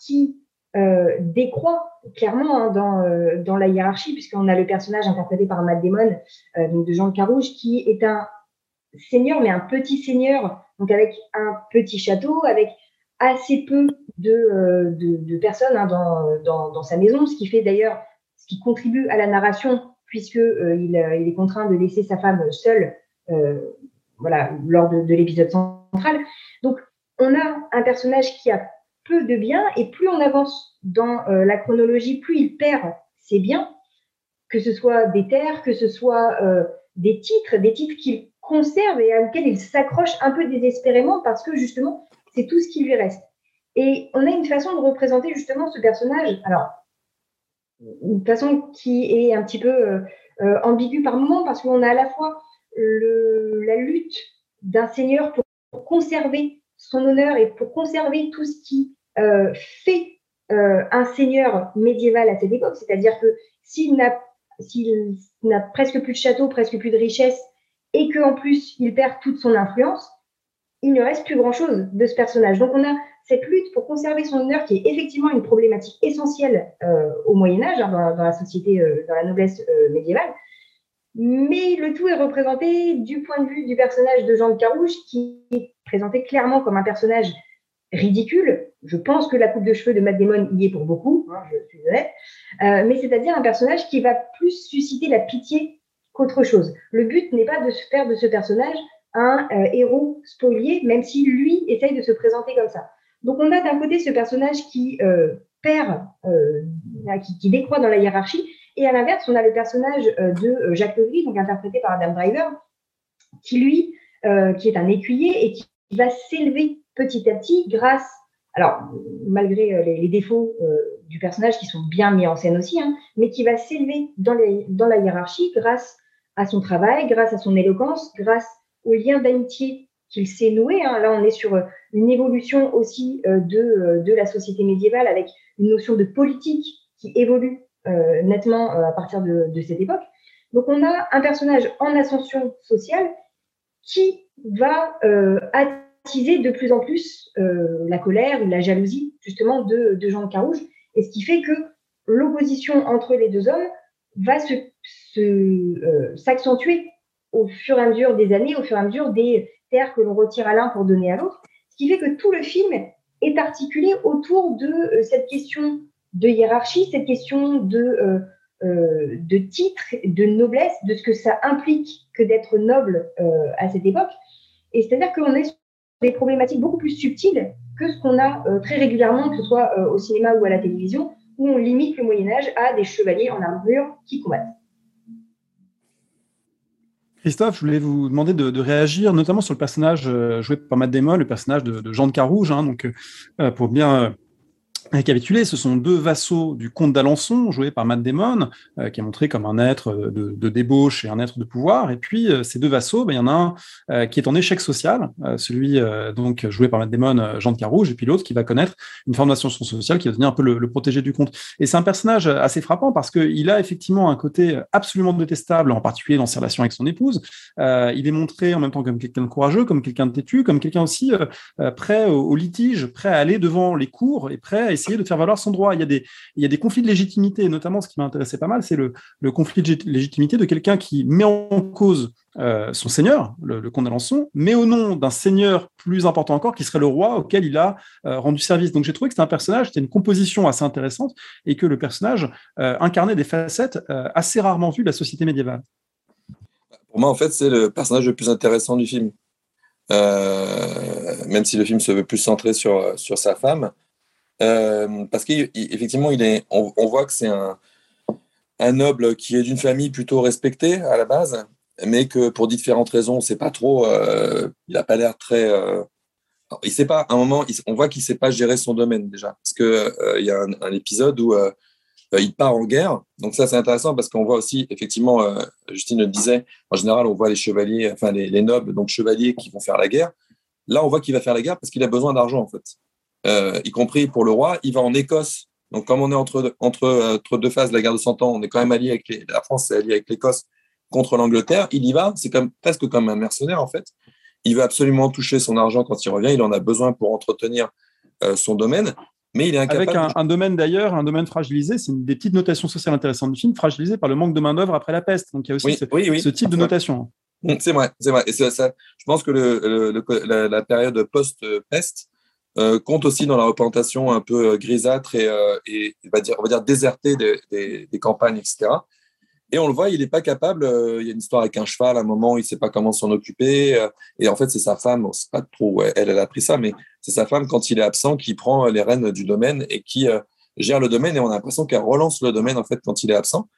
qui euh, décroît clairement hein, dans, euh, dans la hiérarchie, puisqu'on a le personnage interprété par Matt Damon, de Jean Carouge, qui est un seigneur, mais un petit seigneur, donc avec un petit château, avec assez peu de, de, personnes hein, dans, dans, dans, sa maison, ce qui fait d'ailleurs, ce qui contribue à la narration, puisque il, est contraint de laisser sa femme seule voilà, lors de l'épisode central. On a un personnage qui a peu de biens et plus on avance dans euh, la chronologie, plus il perd ses biens, que ce soit des terres, que ce soit euh, des titres, des titres qu'il conserve et auxquels il s'accroche un peu désespérément parce que justement, c'est tout ce qui lui reste. Et on a une façon de représenter justement ce personnage, alors, une façon qui est un petit peu euh, ambiguë par moment parce qu'on a à la fois la lutte d'un seigneur pour conserver son honneur et pour conserver tout ce qui euh, fait euh, un seigneur médiéval à cette époque, c'est-à-dire que s'il n'a presque plus de château, presque plus de richesse, et qu'en plus il perd toute son influence, il ne reste plus grand-chose de ce personnage. Donc on a cette lutte pour conserver son honneur qui est effectivement une problématique essentielle euh, au Moyen Âge, hein, dans, la société, dans la noblesse médiévale, mais le tout est représenté du point de vue du personnage de Jean de Carouge, qui est présenté clairement comme un personnage ridicule. Je pense que la coupe de cheveux de Matt Damon y est pour beaucoup, hein, je suis honnête. Euh, mais c'est-à-dire un personnage qui va plus susciter la pitié qu'autre chose. Le but n'est pas de se faire de ce personnage un euh, héros spolié, même si lui essaye de se présenter comme ça. Donc on a d'un côté ce personnage qui euh, perd, qui, décroît dans la hiérarchie, et à l'inverse, on a le personnage de Jacques Legris, donc interprété par Adam Driver, qui lui, qui est un écuyer et qui va s'élever petit à petit grâce, alors malgré les, défauts du personnage qui sont bien mis en scène aussi, hein, mais qui va s'élever dans, la hiérarchie grâce à son travail, grâce à son éloquence, grâce au lien d'amitié qu'il s'est noué. Hein. Là, on est sur une évolution aussi de, de la société médiévale avec une notion de politique qui évolue euh, nettement euh, à partir de, cette époque. Donc on a un personnage en ascension sociale qui va euh, attiser de plus en plus la colère ou la jalousie justement de, Jean de Carouge, et ce qui fait que l'opposition entre les deux hommes va s'accentuer se, au fur et à mesure des années, au fur et à mesure des terres que l'on retire à l'un pour donner à l'autre, ce qui fait que tout le film est articulé autour de cette question de hiérarchie, cette question de, euh, euh, de titre, de noblesse, de ce que ça implique que d'être noble euh, à cette époque. Et c'est-à-dire qu'on est sur des problématiques beaucoup plus subtiles que ce qu'on a très régulièrement, que ce soit au cinéma ou à la télévision, où on limite le Moyen Âge à des chevaliers en armure qui combattent. Christophe, je voulais vous demander de, réagir, notamment sur le personnage joué par Matt Damon, le personnage de, Jean de Carouge, hein, donc, pour bien récapituler, ce sont deux vassaux du comte d'Alençon, joué par Matt Damon, euh, qui est montré comme un être de, débauche et un être de pouvoir. Et puis, euh, ces deux vassaux, ben, il y en a un euh, qui est en échec social, celui donc joué par Matt Damon, Jean de Carouge, et puis l'autre qui va connaître une formation sociale qui va devenir un peu le, protégé du comte. Et c'est un personnage assez frappant parce qu'il a effectivement un côté absolument détestable, en particulier dans ses relations avec son épouse. il est montré en même temps comme quelqu'un de courageux, comme quelqu'un de têtu, comme quelqu'un aussi prêt au, au, litige, prêt à aller devant les cours et prêt à essayer de faire valoir son droit. Il y a des, il y a des conflits de légitimité, notamment ce qui m'intéressait pas mal, c'est le, le, conflit de légitimité de quelqu'un qui met en cause euh, son seigneur, le, comte d'Alençon, mais au nom d'un seigneur plus important encore, qui serait le roi auquel il a euh, rendu service. Donc j'ai trouvé que c'était un personnage, c'était une composition assez intéressante, et que le personnage euh, incarnait des facettes assez rarement vues de la société médiévale. Pour moi, en fait, c'est le personnage le plus intéressant du film. même si le film se veut plus centré sur, sur sa femme, euh, parce qu'effectivement, il est, on, voit que c'est un, un, noble qui est d'une famille plutôt respectée à la base, mais que pour différentes raisons, c'est pas trop. il n'a pas l'air très. il sait pas. À un moment, on voit qu'il sait pas gérer son domaine déjà, parce que il y a un, épisode où il part en guerre. Donc ça, c'est intéressant parce qu'on voit aussi, effectivement, Justine le disait, en général, on voit les chevaliers, enfin les, nobles, donc chevaliers qui vont faire la guerre. Là, on voit qu'il va faire la guerre parce qu'il a besoin d'argent, en fait, y compris pour le roi. Il va en Écosse donc, comme on est entre, entre, euh, entre deux phases de la guerre de Cent Ans, on est quand même allié avec la France, est alliée avec l'Écosse contre l'Angleterre. Il y va, c'est comme, presque comme un mercenaire en fait. Il veut absolument toucher son argent quand il revient. Il en a besoin pour entretenir euh, son domaine. Mais il est incapable. Avec un, domaine d'ailleurs, un domaine fragilisé, c'est une des petites notations sociales intéressantes du film, fragilisé par le manque de main-d'œuvre après la peste. Donc il y a aussi ce, type de notation. Mmh, c'est vrai, c'est vrai. Et ça, je pense que le, la, la, période post-peste euh, compte aussi dans la représentation un peu euh, grisâtre et, euh, et on, va dire, on désertée des, campagnes, etc. Et on le voit, il n'est pas capable. il y a une histoire avec un cheval à un moment, il ne sait pas comment s'en occuper. et en fait, c'est sa femme, on sait pas trop elle, elle a pris ça, mais c'est sa femme, quand il est absent, qui prend les rênes du domaine et qui gère le domaine. Et on a l'impression qu'elle relance le domaine, en fait, quand il est absent.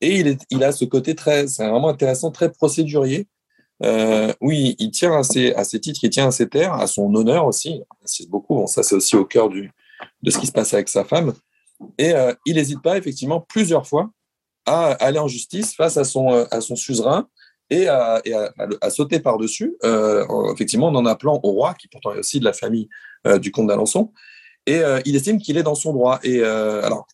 Et il, il a ce côté très, c'est vraiment intéressant, très procédurier, euh, oui, il tient à ses, à ses, titres, il tient à ses terres, à son honneur aussi. Il insiste beaucoup. Bon, ça, c'est aussi au cœur de ce qui se passe avec sa femme. Et euh, il n'hésite pas, effectivement, plusieurs fois à aller en justice face à son, euh, à son suzerain et à, à, sauter par-dessus, effectivement, en en appelant au roi, qui pourtant est aussi de la famille du comte d'Alençon. Et il estime qu'il est dans son droit. Et alors,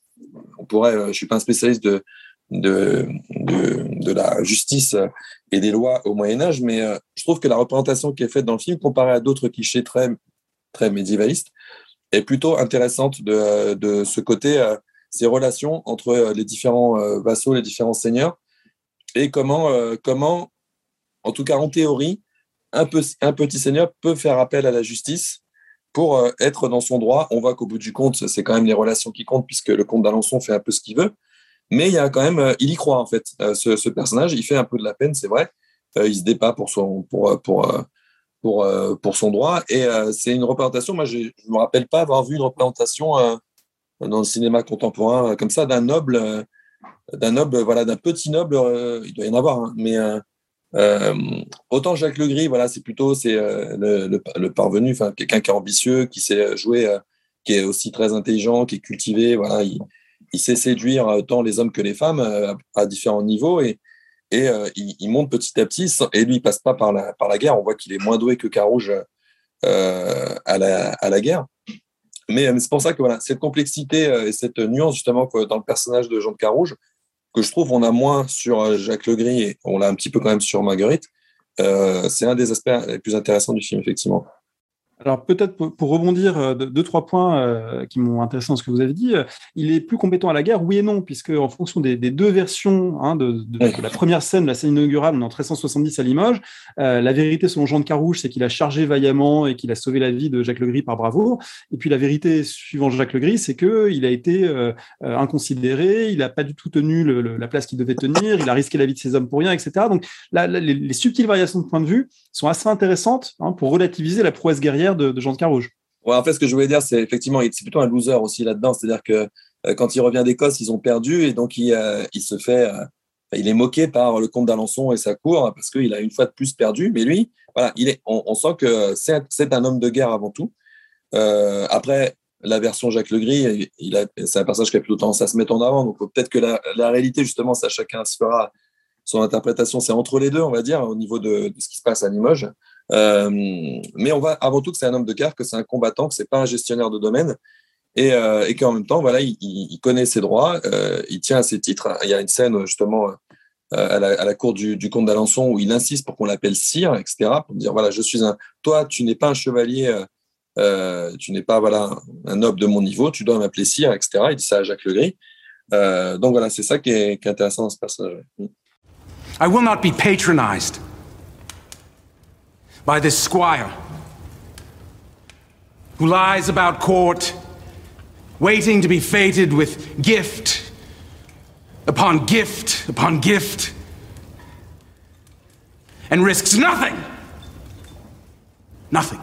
on pourrait, je ne suis pas un spécialiste de, de, la justice et des lois au Moyen Âge, mais euh, je trouve que la représentation qui est faite dans le film, comparée à d'autres clichés très, très médiévalistes, est plutôt intéressante de, de ce côté, euh, ces relations entre euh, les différents vassaux, les différents seigneurs, et comment, comment en tout cas en théorie, un, un petit seigneur peut faire appel à la justice pour être dans son droit. On voit qu'au bout du compte, c'est quand même les relations qui comptent, puisque le comte d'Alençon fait un peu ce qu'il veut. Mais il y a quand même, euh, il y croit en fait, euh, ce, personnage. Il fait un peu de la peine, c'est vrai. Euh, il se débat pour son, pour, pour, pour, pour son droit. Et c'est une représentation. Moi, je ne me rappelle pas avoir vu une représentation dans le cinéma contemporain comme ça d'un noble, d'un noble, voilà, d'un petit noble. il doit y en avoir, hein, mais autant Jacques Legris, voilà, c'est plutôt c'est le, parvenu, enfin quelqu'un qui est ambitieux, qui sait jouer, qui est aussi très intelligent, qui est cultivé, voilà. Il, il sait séduire euh, tant les hommes que les femmes euh, à différents niveaux et, et euh, il, monte petit à petit. Et lui, il passe pas par la, par la guerre. On voit qu'il est moins doué que Carouge à, la, à la guerre. Mais c'est pour ça que voilà, cette complexité et cette nuance justement dans le personnage de Jean de Carouge, que je trouve on a moins sur Jacques Legris et on l'a un petit peu quand même sur Marguerite, c'est un des aspects les plus intéressants du film, effectivement. Alors peut-être pour, rebondir euh, deux, trois points euh, qui m'ont intéressé dans ce que vous avez dit, euh, il est plus compétent à la guerre, oui et non, puisque en fonction des, deux versions hein, de, la première scène, la scène inaugurale, en 1370 à Limoges, la vérité selon Jean de Carouge, c'est qu'il a chargé vaillamment et qu'il a sauvé la vie de Jacques Legris par bravoure. Et puis la vérité suivant Jacques Legris, c'est qu'il a été inconsidéré, il n'a pas du tout tenu la place qu'il devait tenir, il a risqué la vie de ses hommes pour rien, etc. Donc là, les, subtiles variations de point de vue sont assez intéressantes hein, pour relativiser la prouesse guerrière de, Jean de Carouge. En fait, ce que je voulais dire, c'est effectivement, c'est plutôt un loser aussi là-dedans. C'est-à-dire que euh, quand il revient d'Écosse, ils ont perdu et donc il, euh, se fait, euh, il est moqué par le comte d'Alençon et sa cour parce qu'il a une fois de plus perdu. Mais lui, voilà, il est, on, sent que c'est un homme de guerre avant tout. après, la version Jacques Legris, il a, c'est un personnage qui a plutôt tendance à se mettre en avant. Donc peut-être que la, la, réalité, justement, ça chacun se fera son interprétation. C'est entre les deux, on va dire, au niveau de, de ce qui se passe à Limoges. Euh, mais on va avant tout que c'est un homme de guerre, que c'est un combattant, que c'est pas un gestionnaire de domaine, et, euh, et qu'en même temps, voilà, il, connaît ses droits, euh, il tient à ses titres. Il y a une scène justement à la, à, la, cour du, comte d'Alençon où il insiste pour qu'on l'appelle sire, etc., pour dire voilà, je suis un, toi, tu n'es pas un chevalier. Euh, tu n'es pas voilà un noble de mon niveau, tu dois m'appeler sire, etc. Il dit ça à Jacques Legris. Euh, donc voilà, c'est ça qui est, qui est, intéressant dans ce personnage. I will not be patronized. By this squire who lies about court, waiting to be fated with gift upon gift upon gift, and risks nothing. Nothing.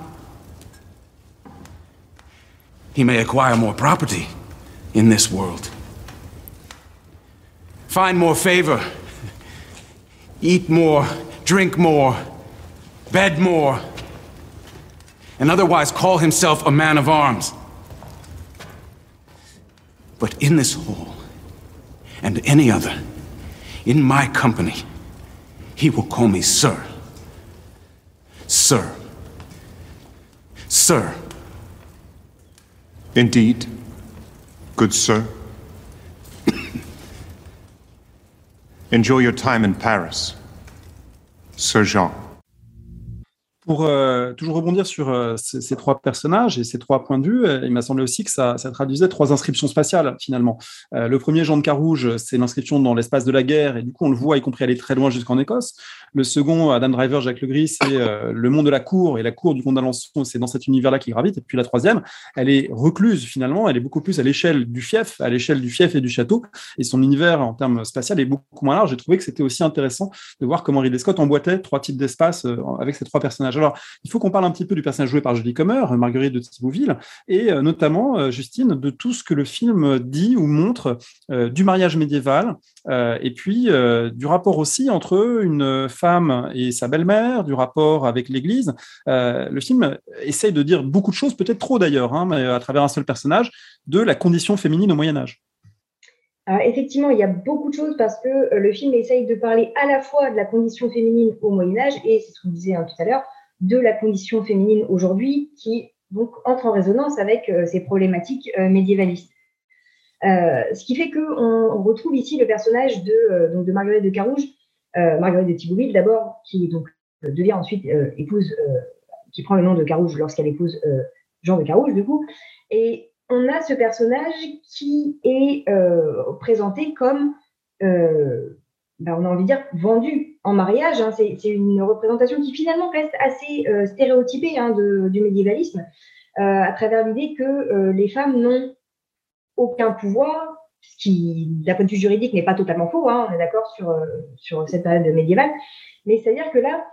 He may acquire more property in this world, find more favor, eat more drink more, bed more, and otherwise call himself a man of arms. But in this hall, and any other, in my company, he will call me Sir. Sir. Sir. Indeed, good sir. Enjoy your time in Paris, Sir Jean. Pour euh, toujours rebondir sur euh, ces, trois personnages et ces trois points de vue, euh, il m'a semblé aussi que ça, traduisait trois inscriptions spatiales finalement. Le premier, Jean de Carouge, c'est l'inscription dans l'espace de la guerre et du coup on le voit y compris aller très loin jusqu'en Écosse. Le second, Adam Driver, Jacques Legris, c'est le monde de la cour et la cour du comte d'Alençon, c'est dans cet univers-là qu'il gravite. Et puis la troisième, elle est recluse finalement, elle est beaucoup plus à l'échelle du fief, à l'échelle du fief et du château. Et son univers en termes spatial est beaucoup moins large. J'ai trouvé que c'était aussi intéressant de voir comment Ridley Scott emboîtait trois types d'espace avec ces trois personnages. Alors, il faut qu'on parle un petit peu du personnage joué par Julie Comer, Marguerite de Thibauville, et euh, notamment, euh, Justine, de tout ce que le film dit ou montre euh, du mariage médiéval, et puis du rapport aussi entre une femme et sa belle-mère, du rapport avec l'Église. le film essaye de dire beaucoup de choses, peut-être trop d'ailleurs, hein, mais à travers un seul personnage, de la condition féminine au Moyen Âge. Effectivement, il y a beaucoup de choses parce que le film essaye de parler à la fois de la condition féminine au Moyen Âge et, c'est ce qu'on disait hein, tout à l'heure, de la condition féminine aujourd'hui qui donc entre en résonance avec euh, ces problématiques euh, médiévalistes. Euh, ce qui fait qu'on retrouve ici le personnage de, donc de Marguerite de Carouge, Marguerite de Thibouville d'abord, qui donc devient ensuite épouse, qui prend le nom de Carouge lorsqu'elle épouse Jean de Carouge du coup. Et on a ce personnage qui est présenté comme ben, on a envie de dire, vendu en mariage. Hein. C'est une représentation qui finalement reste assez euh, stéréotypée hein, du médiévalisme, euh, à travers l'idée que euh, les femmes n'ont aucun pouvoir, ce qui, d'un point de vue juridique, n'est pas totalement faux, hein, on est d'accord sur, sur cette période médiévale, mais c'est-à-dire que là,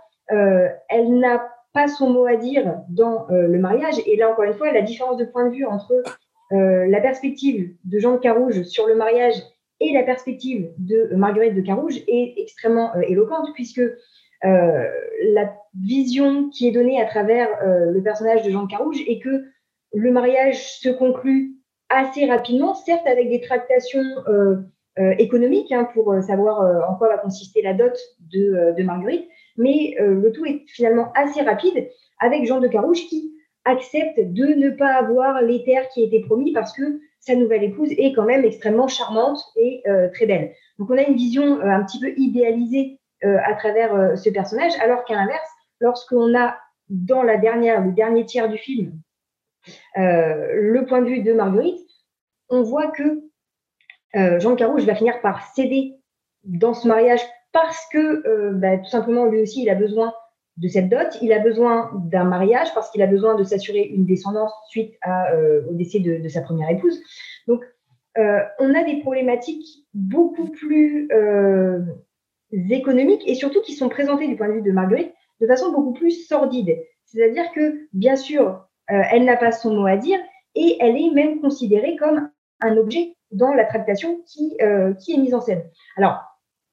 elle n'a pas son mot à dire dans le mariage, et là, encore une fois, la différence de point de vue entre la perspective de Jean de Carouge sur le mariage et la perspective de Marguerite de Carouge est extrêmement euh, éloquente puisque euh, la vision qui est donnée à travers euh, le personnage de Jean de Carouge est que le mariage se conclut assez rapidement, certes avec des tractations économiques hein, pour savoir en quoi va consister la dot de, Marguerite, mais le tout est finalement assez rapide avec Jean de Carouge qui accepte de ne pas avoir les terres qui étaient promis parce que sa nouvelle épouse est quand même extrêmement charmante et euh, très belle. Donc on a une vision euh, un petit peu idéalisée euh, à travers ce personnage, alors qu'à l'inverse, lorsqu'on a dans la dernière, le dernier tiers du film, le point de vue de Marguerite, on voit que Jean Carouge va finir par céder dans ce mariage parce que bah, tout simplement lui aussi il a besoin de cette dot, il a besoin d'un mariage parce qu'il a besoin de s'assurer une descendance suite euh, au décès de, sa première épouse. Donc, euh, on a des problématiques beaucoup plus euh, économiques et surtout qui sont présentées du point de vue de Marguerite de façon beaucoup plus sordide. C'est-à-dire que, bien sûr, elle n'a pas son mot à dire et elle est même considérée comme un objet dans la tractation qui, qui est mise en scène. Alors,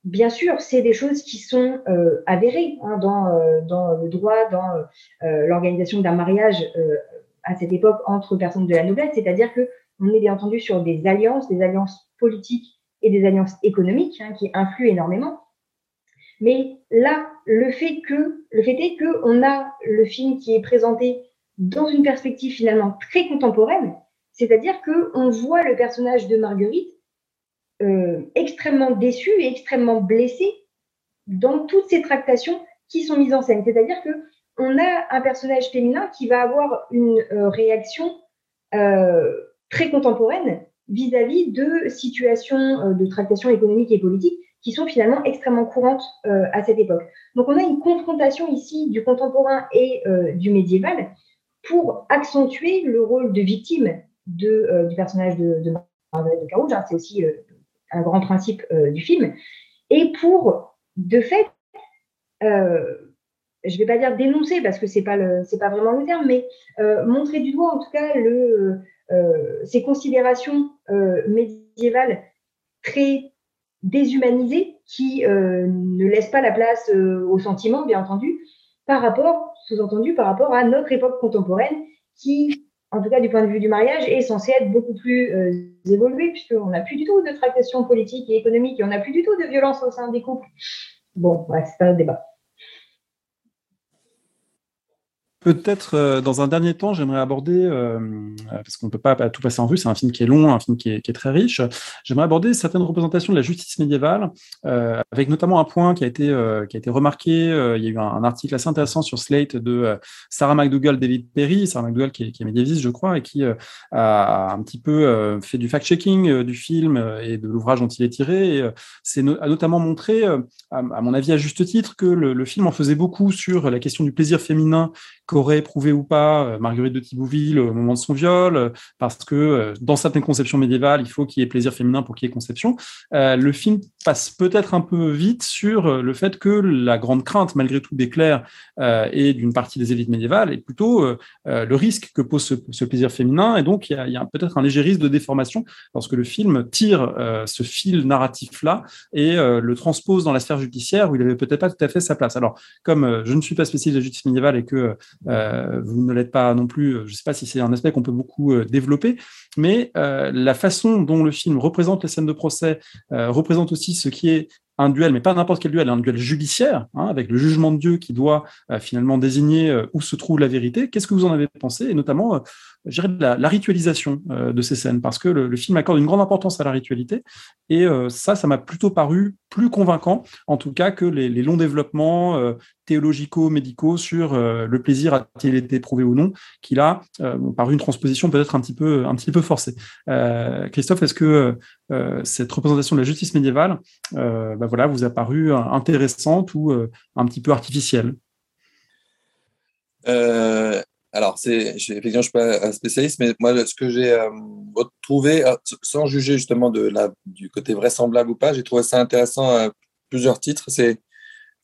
bien sûr, c'est des choses qui sont euh, avérées hein, dans, euh, dans, le droit, dans euh, l'organisation d'un mariage à cette époque entre personnes de la noblesse, c'est-à-dire que on est bien entendu sur des alliances, des alliances politiques et des alliances économiques hein, qui influent énormément. Mais là, le fait que, le fait est que on a le film qui est présenté dans une perspective finalement très contemporaine, c'est-à-dire que on voit le personnage de Marguerite euh, extrêmement déçu et extrêmement blessé dans toutes ces tractations qui sont mises en scène. C'est-à-dire que on a un personnage féminin qui va avoir une euh, réaction euh, très contemporaine vis-à-vis de situations de tractation économique et politique qui sont finalement extrêmement courantes à cette époque. Donc on a une confrontation ici du contemporain et du médiéval pour accentuer le rôle de victime du personnage de, de de Carouge. Hein. C'est aussi grand principe euh, du film, et pour, de fait, euh, je ne vais pas dire dénoncer parce que c'est pas c'est pas vraiment le terme, mais euh, montrer du doigt en tout cas le, ces considérations médiévales très déshumanisées qui ne laisse pas la place au sentiment, bien entendu, par rapport, sous-entendu, par rapport à notre époque contemporaine qui, en tout cas du point de vue du mariage, est censée être beaucoup plus évoluée, puisqu'on n'a plus du tout de tractation politique et économique et on n'a plus du tout de violence au sein des couples. Bon, bref, c'est un débat. Peut-être euh, dans un dernier temps, j'aimerais aborder, euh, parce qu'on ne peut pas tout passer en vue, c'est un film qui est long, un film qui est, très riche, j'aimerais aborder certaines représentations de la justice médiévale, euh, avec notamment un point qui a été, qui a été remarqué, il y a eu un, article assez intéressant sur Slate de Sarah McDougall, David Perry, Sarah McDougall qui est, qui est médiéviste, je crois, et qui a un petit peu fait du fact-checking du film et de l'ouvrage dont il est tiré, et c'est a notamment montré, à, mon avis à juste titre, que le, le film en faisait beaucoup sur la question du plaisir féminin qu'aurait éprouvé ou pas euh, Marguerite de Thibouville au moment de son viol, euh, parce que euh, dans certaines conceptions médiévales, il faut qu'il y ait plaisir féminin pour qu'il y ait conception. le film passe peut-être un peu vite sur le fait que la grande crainte, malgré tout, des clercs et d'une partie des élites médiévales est plutôt le risque que pose ce, plaisir féminin. Et donc, il y a, peut-être un léger risque de déformation lorsque le film tire ce fil narratif-là et le transpose dans la sphère judiciaire où il n'avait peut-être pas tout à fait sa place. Alors, comme je ne suis pas spécialiste de la justice médiévale et que vous ne l'êtes pas non plus. Je ne sais pas si c'est un aspect qu'on peut beaucoup euh, développer, mais euh, la façon dont le film représente les scènes de procès représente aussi ce qui est un duel, mais pas n'importe quel duel, un duel judiciaire, hein, avec le jugement de Dieu qui doit finalement désigner où se trouve la vérité. Qu'est-ce que vous en avez pensé? Et notamment, je dirais, la, ritualisation de ces scènes, parce que le, film accorde une grande importance à la ritualité. Et ça, ça m'a plutôt paru plus convaincant, en tout cas, que les, longs développements théologico-médicaux sur euh, le plaisir a-t-il été prouvé ou non, qui là, euh, par une transposition peut-être un petit peu, un petit peu forcée. Euh, Christophe, est-ce que cette représentation de la justice médiévale, bah voilà, vous a paru intéressante ou un petit peu artificielle? Alors, effectivement, je ne suis pas un spécialiste, mais moi, ce que j'ai retrouvé, sans juger justement du côté vraisemblable ou pas, j'ai trouvé ça intéressant à plusieurs titres. C'est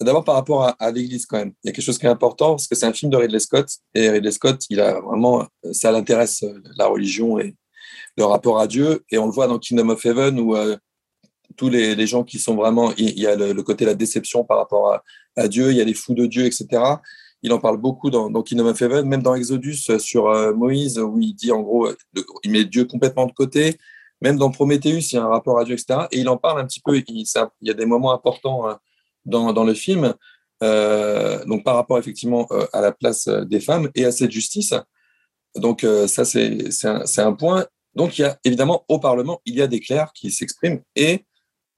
D'abord par rapport à, l'Église quand même. Il y a quelque chose qui est important parce que c'est un film de Ridley Scott et Ridley Scott, il a vraiment, ça l'intéresse euh, la religion et le rapport à Dieu. Et on le voit dans Kingdom of Heaven où euh, tous les, les, gens qui sont vraiment, il, y a le, côté de la déception par rapport à, Dieu, il y a les fous de Dieu, etc. Il en parle beaucoup dans, Kingdom of Heaven, même dans Exodus euh, sur Moïse où il dit en gros, il met Dieu complètement de côté. Même dans Prométhéeus, il y a un rapport à Dieu, etc. Et il en parle un petit peu. Il, y a des moments importants dans, dans le film, euh, donc par rapport effectivement euh, à la place euh, des femmes et à cette justice. Donc ça, c'est un, un, point. Donc il y a évidemment au Parlement, il y a des clercs qui s'expriment et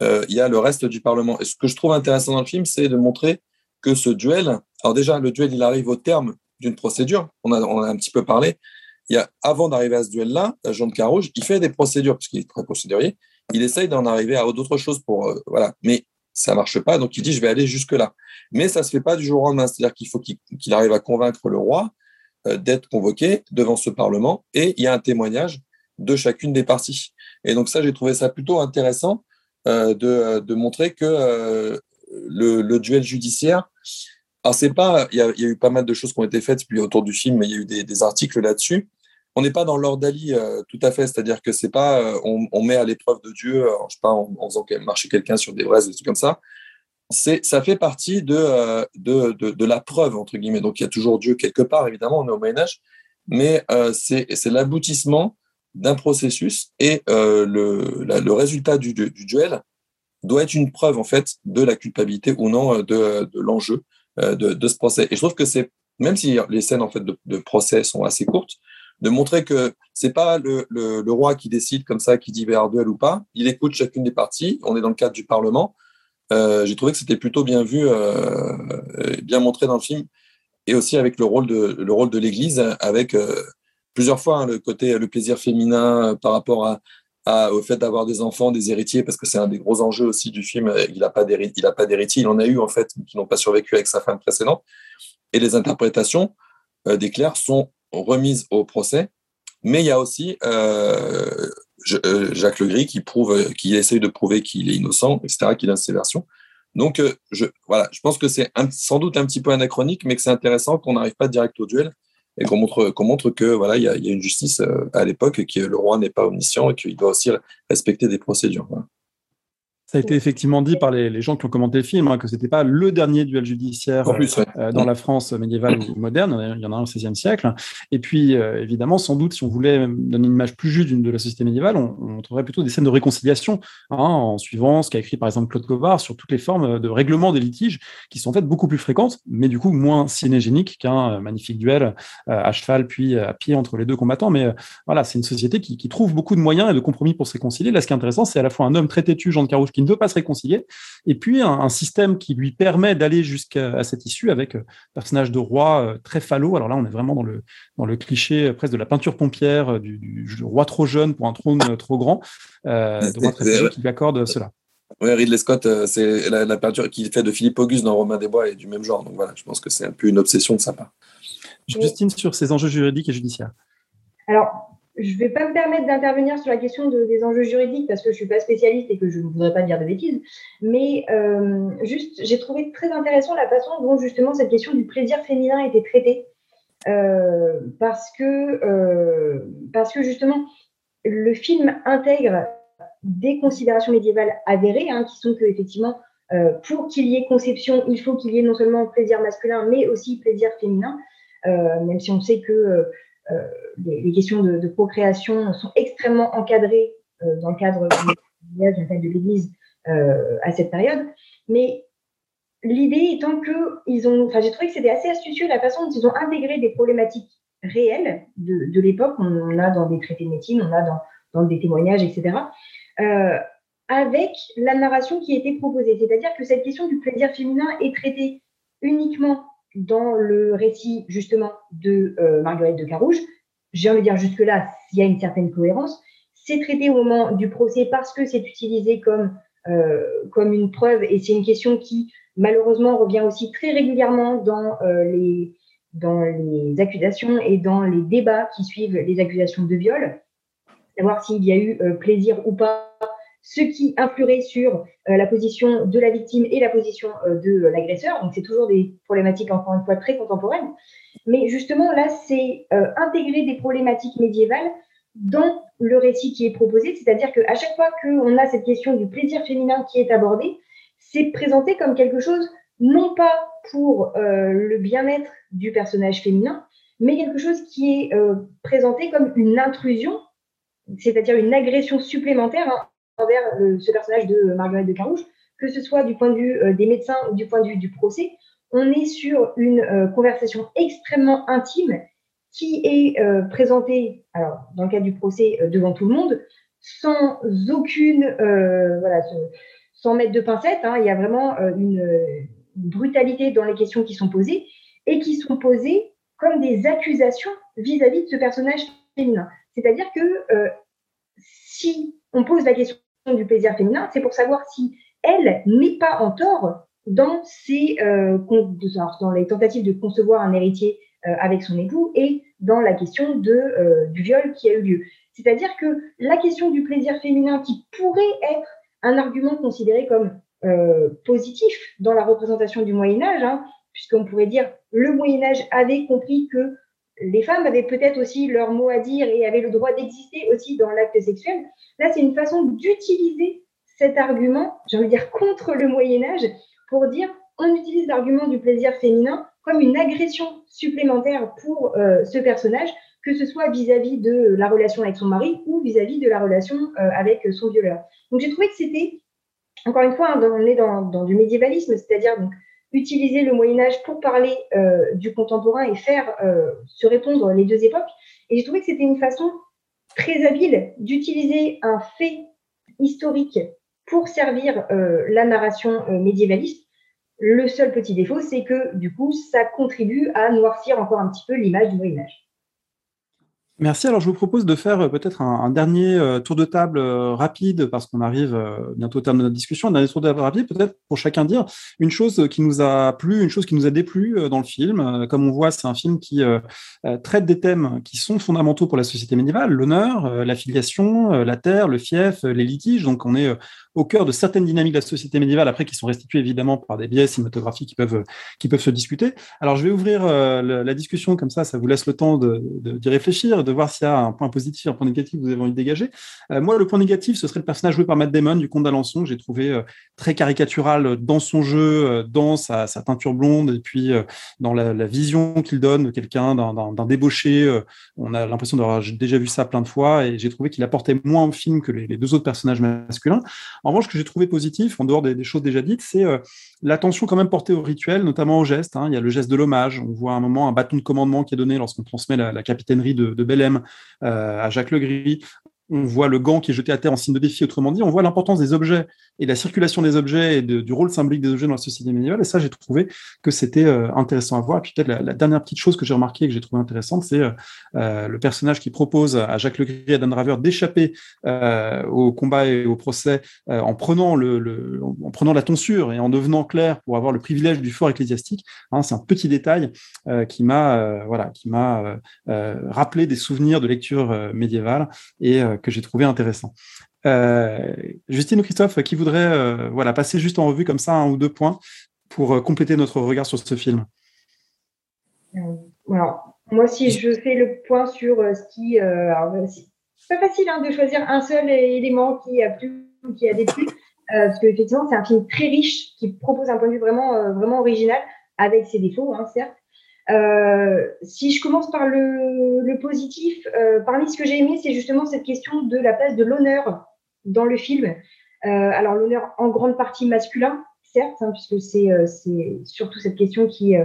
il y a le reste du Parlement. Et ce que je trouve intéressant dans le film, c'est de montrer que ce duel, alors déjà, le duel, il arrive au terme d'une procédure, on a, a un petit peu parlé, il y a, avant d'arriver à ce duel-là, Jean de Carouge, il fait des procédures, puisqu'il est très procédurier, il essaye d'en arriver à d'autres choses pour, voilà. Mais ça marche pas, donc il dit je vais aller jusque là. Mais ça se fait pas du jour au lendemain, c'est-à-dire qu'il faut qu'il arrive à convaincre le roi euh, d'être convoqué devant ce parlement et il y a un témoignage de chacune des parties. Et donc ça, j'ai trouvé ça plutôt intéressant euh, de, de, montrer que euh, le, duel judiciaire, alors c'est pas, il y, a, eu pas mal de choses qui ont été faites puis autour du film, il y a eu des, articles là-dessus on n'est pas dans l'ordre d'Ali euh, tout à fait, c'est-à-dire que c'est pas on, met à l'épreuve de Dieu, je sais pas, en, faisant marcher quelqu'un sur des braises, des trucs comme ça. C'est, ça fait partie de, de, de, la preuve entre guillemets. Donc il y a toujours Dieu quelque part, évidemment, on est au Moyen Âge, mais c'est, c'est l'aboutissement d'un processus et le, le résultat du, du, duel doit être une preuve en fait de la culpabilité ou non de, de l'enjeu de, de ce procès. Et je trouve que c'est même si les scènes en fait de, procès sont assez courtes, de montrer que c'est pas le, le, roi qui décide comme ça, qui dit vers duel ou pas. Il écoute chacune des parties. On est dans le cadre du Parlement. Euh, j'ai trouvé que c'était plutôt bien vu, euh, bien montré dans le film, et aussi avec le rôle de le rôle de l'Église, avec euh, plusieurs fois hein, le côté le plaisir féminin par rapport à, au fait d'avoir des enfants, des héritiers, parce que c'est un des gros enjeux aussi du film. Il n'a pas d'héritier, il il en a eu en fait, qui n'ont pas survécu avec sa femme précédente. Et les interprétations des clercs sont remise au procès. Mais il y a aussi euh, euh, Jacques Legris qui prouve, qui essaye de prouver qu'il est innocent, etc., qu'il a ses versions. Donc, euh, je, voilà, je pense que c'est sans doute un petit peu anachronique, mais que c'est intéressant qu'on n'arrive pas direct au duel et qu'on montre, qu'on montre que voilà, il y a, y a, une justice à l'époque, que le roi n'est pas omniscient et qu'il doit aussi respecter des procédures. Ça a été effectivement dit par les, gens qui ont commenté le film, hein, que ce n'était pas le dernier duel judiciaire euh, dans la France médiévale ou moderne, il y en a un au XVIe siècle. Et puis, euh, évidemment, sans doute, si on voulait donner une image plus juste de la société médiévale, on, trouverait plutôt des scènes de réconciliation, hein, en suivant ce qu'a écrit par exemple Claude Covard sur toutes les formes de règlement des litiges, qui sont en fait beaucoup plus fréquentes, mais du coup moins cinégéniques qu'un euh, magnifique duel à cheval puis à pied entre les deux combattants. Mais voilà, c'est une société qui, qui, trouve beaucoup de moyens et de compromis pour se réconcilier. Là, ce qui est intéressant, c'est à la fois un homme très têtu, Jean de Carouge, qui ne veut pas se réconcilier, et puis un, système qui lui permet d'aller jusqu'à cette issue avec un euh, personnage de roi euh, très falot. Alors là, on est vraiment dans le, dans le cliché euh, presque de la peinture pompière du, roi trop jeune pour un trône trop grand, de roi très qui lui accorde cela. Oui, Ridley Scott, c'est la, peinture qu'il fait de Philippe Auguste dans Romain des Bois est du même genre. Donc voilà, je pense que c'est un peu une obsession de sa part. Justine, sur ces enjeux juridiques et judiciaires. Alors, je ne vais pas me permettre d'intervenir sur la question des enjeux juridiques parce que je ne suis pas spécialiste et que je ne voudrais pas dire de bêtises. Mais euh, juste, j'ai trouvé très intéressant la façon dont justement cette question du plaisir féminin était traitée. Euh, parce, que, euh, parce que justement, le film intègre des considérations médiévales avérées, hein, qui sont que effectivement, pour qu'il y ait conception, il faut qu'il y ait non seulement plaisir masculin, mais aussi plaisir féminin. même si on sait que euh, les, questions de, procréation sont extrêmement encadrées euh, dans le cadre de l'Église euh, à cette période. Mais l'idée étant que ils ont, enfin, j'ai trouvé que c'était assez astucieux la façon dont ils ont intégré des problématiques réelles de, l'époque. On, a dans des traités de médecine, on a dans, dans des témoignages, etc. avec la narration qui été proposée. C'est-à-dire que cette question du plaisir féminin est traitée uniquement dans le récit justement de euh, Marguerite de Carouge, j'ai envie de dire jusque-là, il y a une certaine cohérence. C'est traité au moment du procès parce que c'est utilisé comme, euh, comme une preuve et c'est une question qui malheureusement revient aussi très régulièrement dans, euh, les, dans les accusations et dans les débats qui suivent les accusations de viol, savoir s'il y a eu plaisir ou pas ce qui influerait sur euh, la position de la victime et la position euh, de l'agresseur. Donc, c'est toujours des problématiques, encore une fois, très contemporaines. Mais justement, là, c'est euh, intégrer des problématiques médiévales dans le récit qui est proposé, c'est-à-dire qu'à chaque fois qu'on a cette question du plaisir féminin qui est abordée, c'est présenté comme quelque chose non pas pour le bien-être du personnage féminin, mais quelque chose qui est présenté comme une intrusion, c'est-à-dire une agression supplémentaire, hein, envers ce personnage de Marguerite de Carouge, que ce soit du point de vue euh, des médecins ou du point de vue du procès, on est sur une euh, conversation extrêmement intime qui est euh, présentée, alors dans le cas du procès, devant tout le monde, sans aucune, voilà, sans mettre de pincettes. Hein, il y a vraiment une, brutalité dans les questions qui sont posées et qui sont posées comme des accusations vis-à-vis -vis de ce personnage féminin. C'est-à-dire que si on pose la question du plaisir féminin, c'est pour savoir si elle n'est pas en tort dans, ses, euh, dans les tentatives de concevoir un héritier euh, avec son époux et dans la question de, euh, du viol qui a eu lieu. C'est-à-dire que la question du plaisir féminin qui pourrait être un argument considéré comme positif dans la représentation du Moyen Âge, hein, puisqu'on pourrait dire le Moyen Âge avait compris que les femmes avaient peut-être aussi leur mot à dire et avaient le droit d'exister aussi dans l'acte sexuel. Là, c'est une façon d'utiliser cet argument, j'ai envie de dire, contre le Moyen Âge, pour dire on utilise l'argument du plaisir féminin comme une agression supplémentaire pour euh, ce personnage, que ce soit vis-à-vis de la relation avec son mari ou vis-à-vis de la relation euh, avec son violeur. Donc j'ai trouvé que c'était, encore une fois, hein, on est dans, dans du médiévalisme, c'est-à-dire utiliser le Moyen Âge pour parler euh, du contemporain et faire euh, se répondre les deux époques. Et j'ai trouvé que c'était une façon très habile d'utiliser un fait historique pour servir euh, la narration médiévaliste. Le seul petit défaut, c'est que du coup, ça contribue à noircir encore un petit peu l'image du Moyen Âge. Merci. Alors, je vous propose de faire euh, peut-être un, dernier euh, tour de table euh, rapide, parce qu'on arrive bientôt au terme de notre discussion. Un dernier tour de table rapide, peut-être pour chacun dire une chose qui nous a plu, une chose qui nous a déplu dans le film. Comme on voit, c'est un film qui traite des thèmes qui sont fondamentaux pour la société médiévale l'honneur, la filiation, la terre, le fief, les litiges. Donc, on est au cœur de certaines dynamiques de la société médiévale, après qui sont restituées évidemment par des biais cinématographiques qui peuvent, qui peuvent se discuter. Alors, je vais ouvrir la, discussion comme ça, ça vous laisse le temps d'y réfléchir, de voir s'il y a un point positif, un point négatif que vous avez envie de dégager. moi, le point négatif, ce serait le personnage joué par Matt Damon du Comte d'Alençon, j'ai trouvé très caricatural dans son jeu, dans sa, teinture blonde, et puis dans la, vision qu'il donne de quelqu'un, d'un débauché. on a l'impression d'avoir déjà vu ça plein de fois, et j'ai trouvé qu'il apportait moins au film que les, deux autres personnages masculins. En revanche, ce que j'ai trouvé positif, en dehors des, choses déjà dites, c'est l'attention quand même portée au rituel, notamment au geste. Hein. Il y a le geste de l'hommage. On voit à un moment un bâton de commandement qui est donné lorsqu'on transmet la, capitainerie de, de Bellem euh, à Jacques Legris on voit le gant qui est jeté à terre en signe de défi, autrement dit, on voit l'importance des objets et de la circulation des objets et du rôle symbolique des objets dans la société médiévale. Et ça, j'ai trouvé que c'était euh, intéressant à voir. Et puis peut-être la, dernière petite chose que j'ai remarqué et que j'ai trouvé intéressante, c'est euh, euh, le personnage qui propose à Jacques Legris et à Dan Draver d'échapper au combat et au procès en prenant le, en prenant la tonsure et en devenant clair pour avoir le privilège du fort ecclésiastique. Hein, c'est un petit détail qui m'a voilà rappelé des souvenirs de lecture médiévale et que j'ai trouvé intéressant. Euh, Justine ou Christophe, qui voudrait euh, voilà, passer juste en revue comme ça un ou deux points pour euh, compléter notre regard sur ce film? Moi, si je fais le point sur ce qui. c'est pas facile hein, de choisir un seul élément qui a plu ou qui a déplu, parce qu'effectivement, c'est un film très riche qui propose un point de vue vraiment, vraiment original, avec ses défauts, hein, certes. Euh, si je commence par le, positif, euh, parmi ce que j'ai aimé, c'est justement cette question de la place de l'honneur dans le film. Euh, alors l'honneur en grande partie masculin, certes, hein, puisque c'est surtout cette question qui,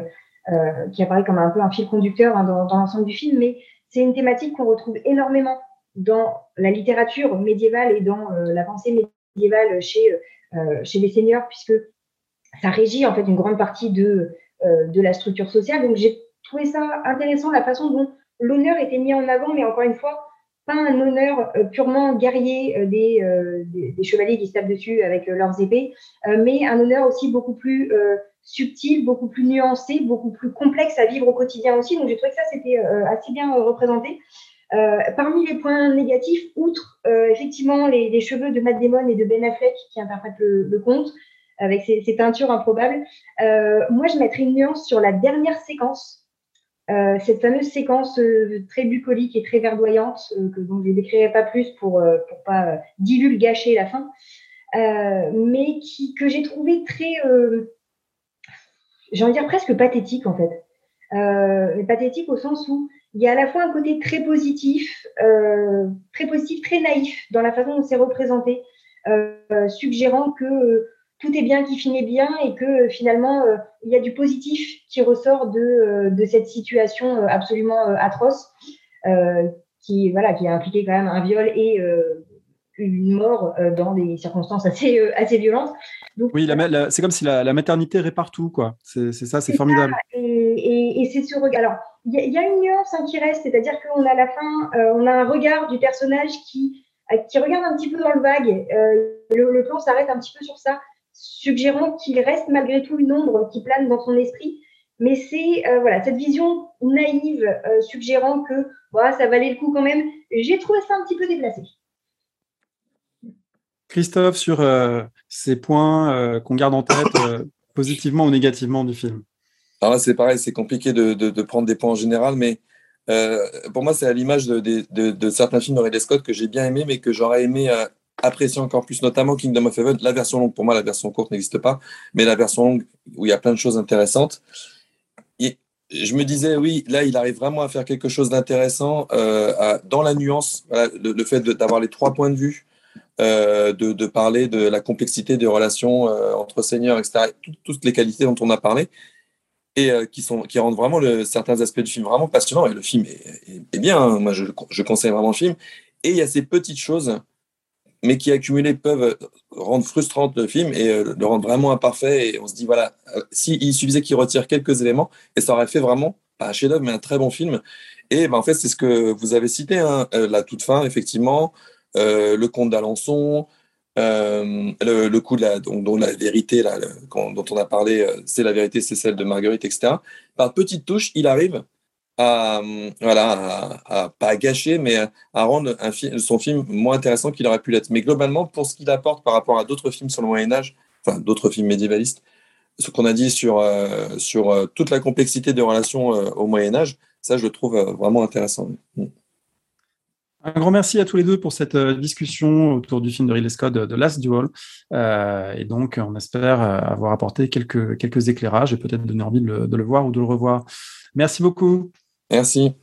qui apparaît comme un peu un fil conducteur hein, dans, dans l'ensemble du film, mais c'est une thématique qu'on retrouve énormément dans la littérature médiévale et dans la pensée médiévale chez, chez les seigneurs, puisque ça régit en fait une grande partie de euh, de la structure sociale. Donc j'ai trouvé ça intéressant la façon dont l'honneur était mis en avant, mais encore une fois, pas un honneur euh, purement guerrier euh, des, des, chevaliers qui se tapent dessus avec leurs épées, mais un honneur aussi beaucoup plus subtil, beaucoup plus nuancé, beaucoup plus complexe à vivre au quotidien aussi. Donc j'ai trouvé que ça c'était assez bien représenté. parmi les points négatifs, outre effectivement les, cheveux de Matt Damon et de Ben Affleck qui interprètent le, le conte, avec ces, teintures improbables. Euh, moi, je mettrais une nuance sur la dernière séquence, euh, cette fameuse séquence euh, très bucolique et très verdoyante, que donc je ne décrirai pas plus pour ne pas divulgacher la fin, mais qui, que j'ai trouvé très, j'ai envie de dire presque pathétique en fait. pathétique au sens où il y a à la fois un côté très positif, très positif, très naïf dans la façon dont c'est représenté, suggérant que tout est bien qui finit bien et que euh, finalement euh, il y a du positif qui ressort de, euh, de cette situation absolument atroce qui voilà qui a impliqué quand même un viol et une mort dans des circonstances assez assez violentes. Donc, oui, c'est comme si la, maternité répare tout quoi. C'est ça, c'est formidable. et, et, c'est ce regard. Alors il y, a une nuance hein, qui reste, c'est-à-dire qu'on a à la fin, on a un regard du personnage qui qui regarde un petit peu dans le vague. le, le plan s'arrête un petit peu sur ça suggérant qu'il reste malgré tout une ombre qui plane dans son esprit. Mais c'est euh, voilà cette vision naïve euh, suggérant que voilà, ça valait le coup quand même. J'ai trouvé ça un petit peu déplacé. Christophe, sur euh, ces points qu'on garde en tête positivement ou négativement du film? Alors là, c'est pareil, c'est compliqué de, de, prendre des points en général, mais pour moi, c'est à l'image de, de, certains films de Ridley Scott que j'ai bien aimé, mais que j'aurais aimé apprécier encore plus, notamment Kingdom of Heaven. La version longue, pour moi, la version courte n'existe pas, mais la version longue où il y a plein de choses intéressantes. Et je me disais, oui, là, il arrive vraiment à faire quelque chose d'intéressant euh, dans la nuance, le, fait d'avoir les trois points de vue, euh, de, parler de la complexité des relations euh, entre seigneurs, etc. toutes les qualités dont on a parlé et qui, sont, qui rendent vraiment certains aspects du film vraiment passionnants. Et le film est, bien, hein. moi je conseille vraiment le film. Et il y a ces petites choses mais qui accumulés peuvent rendre frustrante le film et euh, le rendre vraiment imparfait. Et on se dit, voilà, euh, s'il suffisait qu'il retire quelques éléments, et ça aurait fait vraiment, pas un chef-d'œuvre, mais un très bon film. Et ben, en fait, c'est ce que vous avez cité, hein, euh, la toute fin, effectivement, le conte d'Alençon, le, coup la, donc, dont la vérité, là, dont on a parlé, c'est la vérité, c'est celle de Marguerite, etc. Par petites touches, il arrive à, voilà, à, pas gâcher, mais à, rendre un son film moins intéressant qu'il aurait pu l'être. Mais globalement, pour ce qu'il apporte par rapport à d'autres films sur le Moyen Âge, enfin d'autres films médiévalistes, ce qu'on a dit sur, euh, sur euh, toute la complexité des relations euh, au Moyen Âge, ça je le trouve vraiment intéressant. Mm. Un grand merci à tous les deux pour cette discussion autour du film de Ridley Scott, The Last Duel. et donc, on espère avoir apporté quelques, quelques éclairages et peut-être donner envie de le voir ou de le revoir. Merci beaucoup. Merci.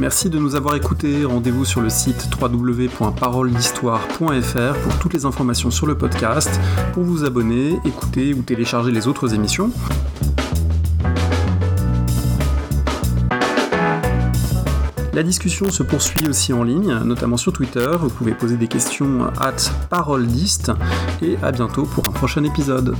Merci de nous avoir écoutés. Rendez-vous sur le site www.paroledhistoire.fr pour toutes les informations sur le podcast, pour vous abonner, écouter ou télécharger les autres émissions. La discussion se poursuit aussi en ligne, notamment sur Twitter. Vous pouvez poser des questions at paroledist et à bientôt pour un prochain épisode.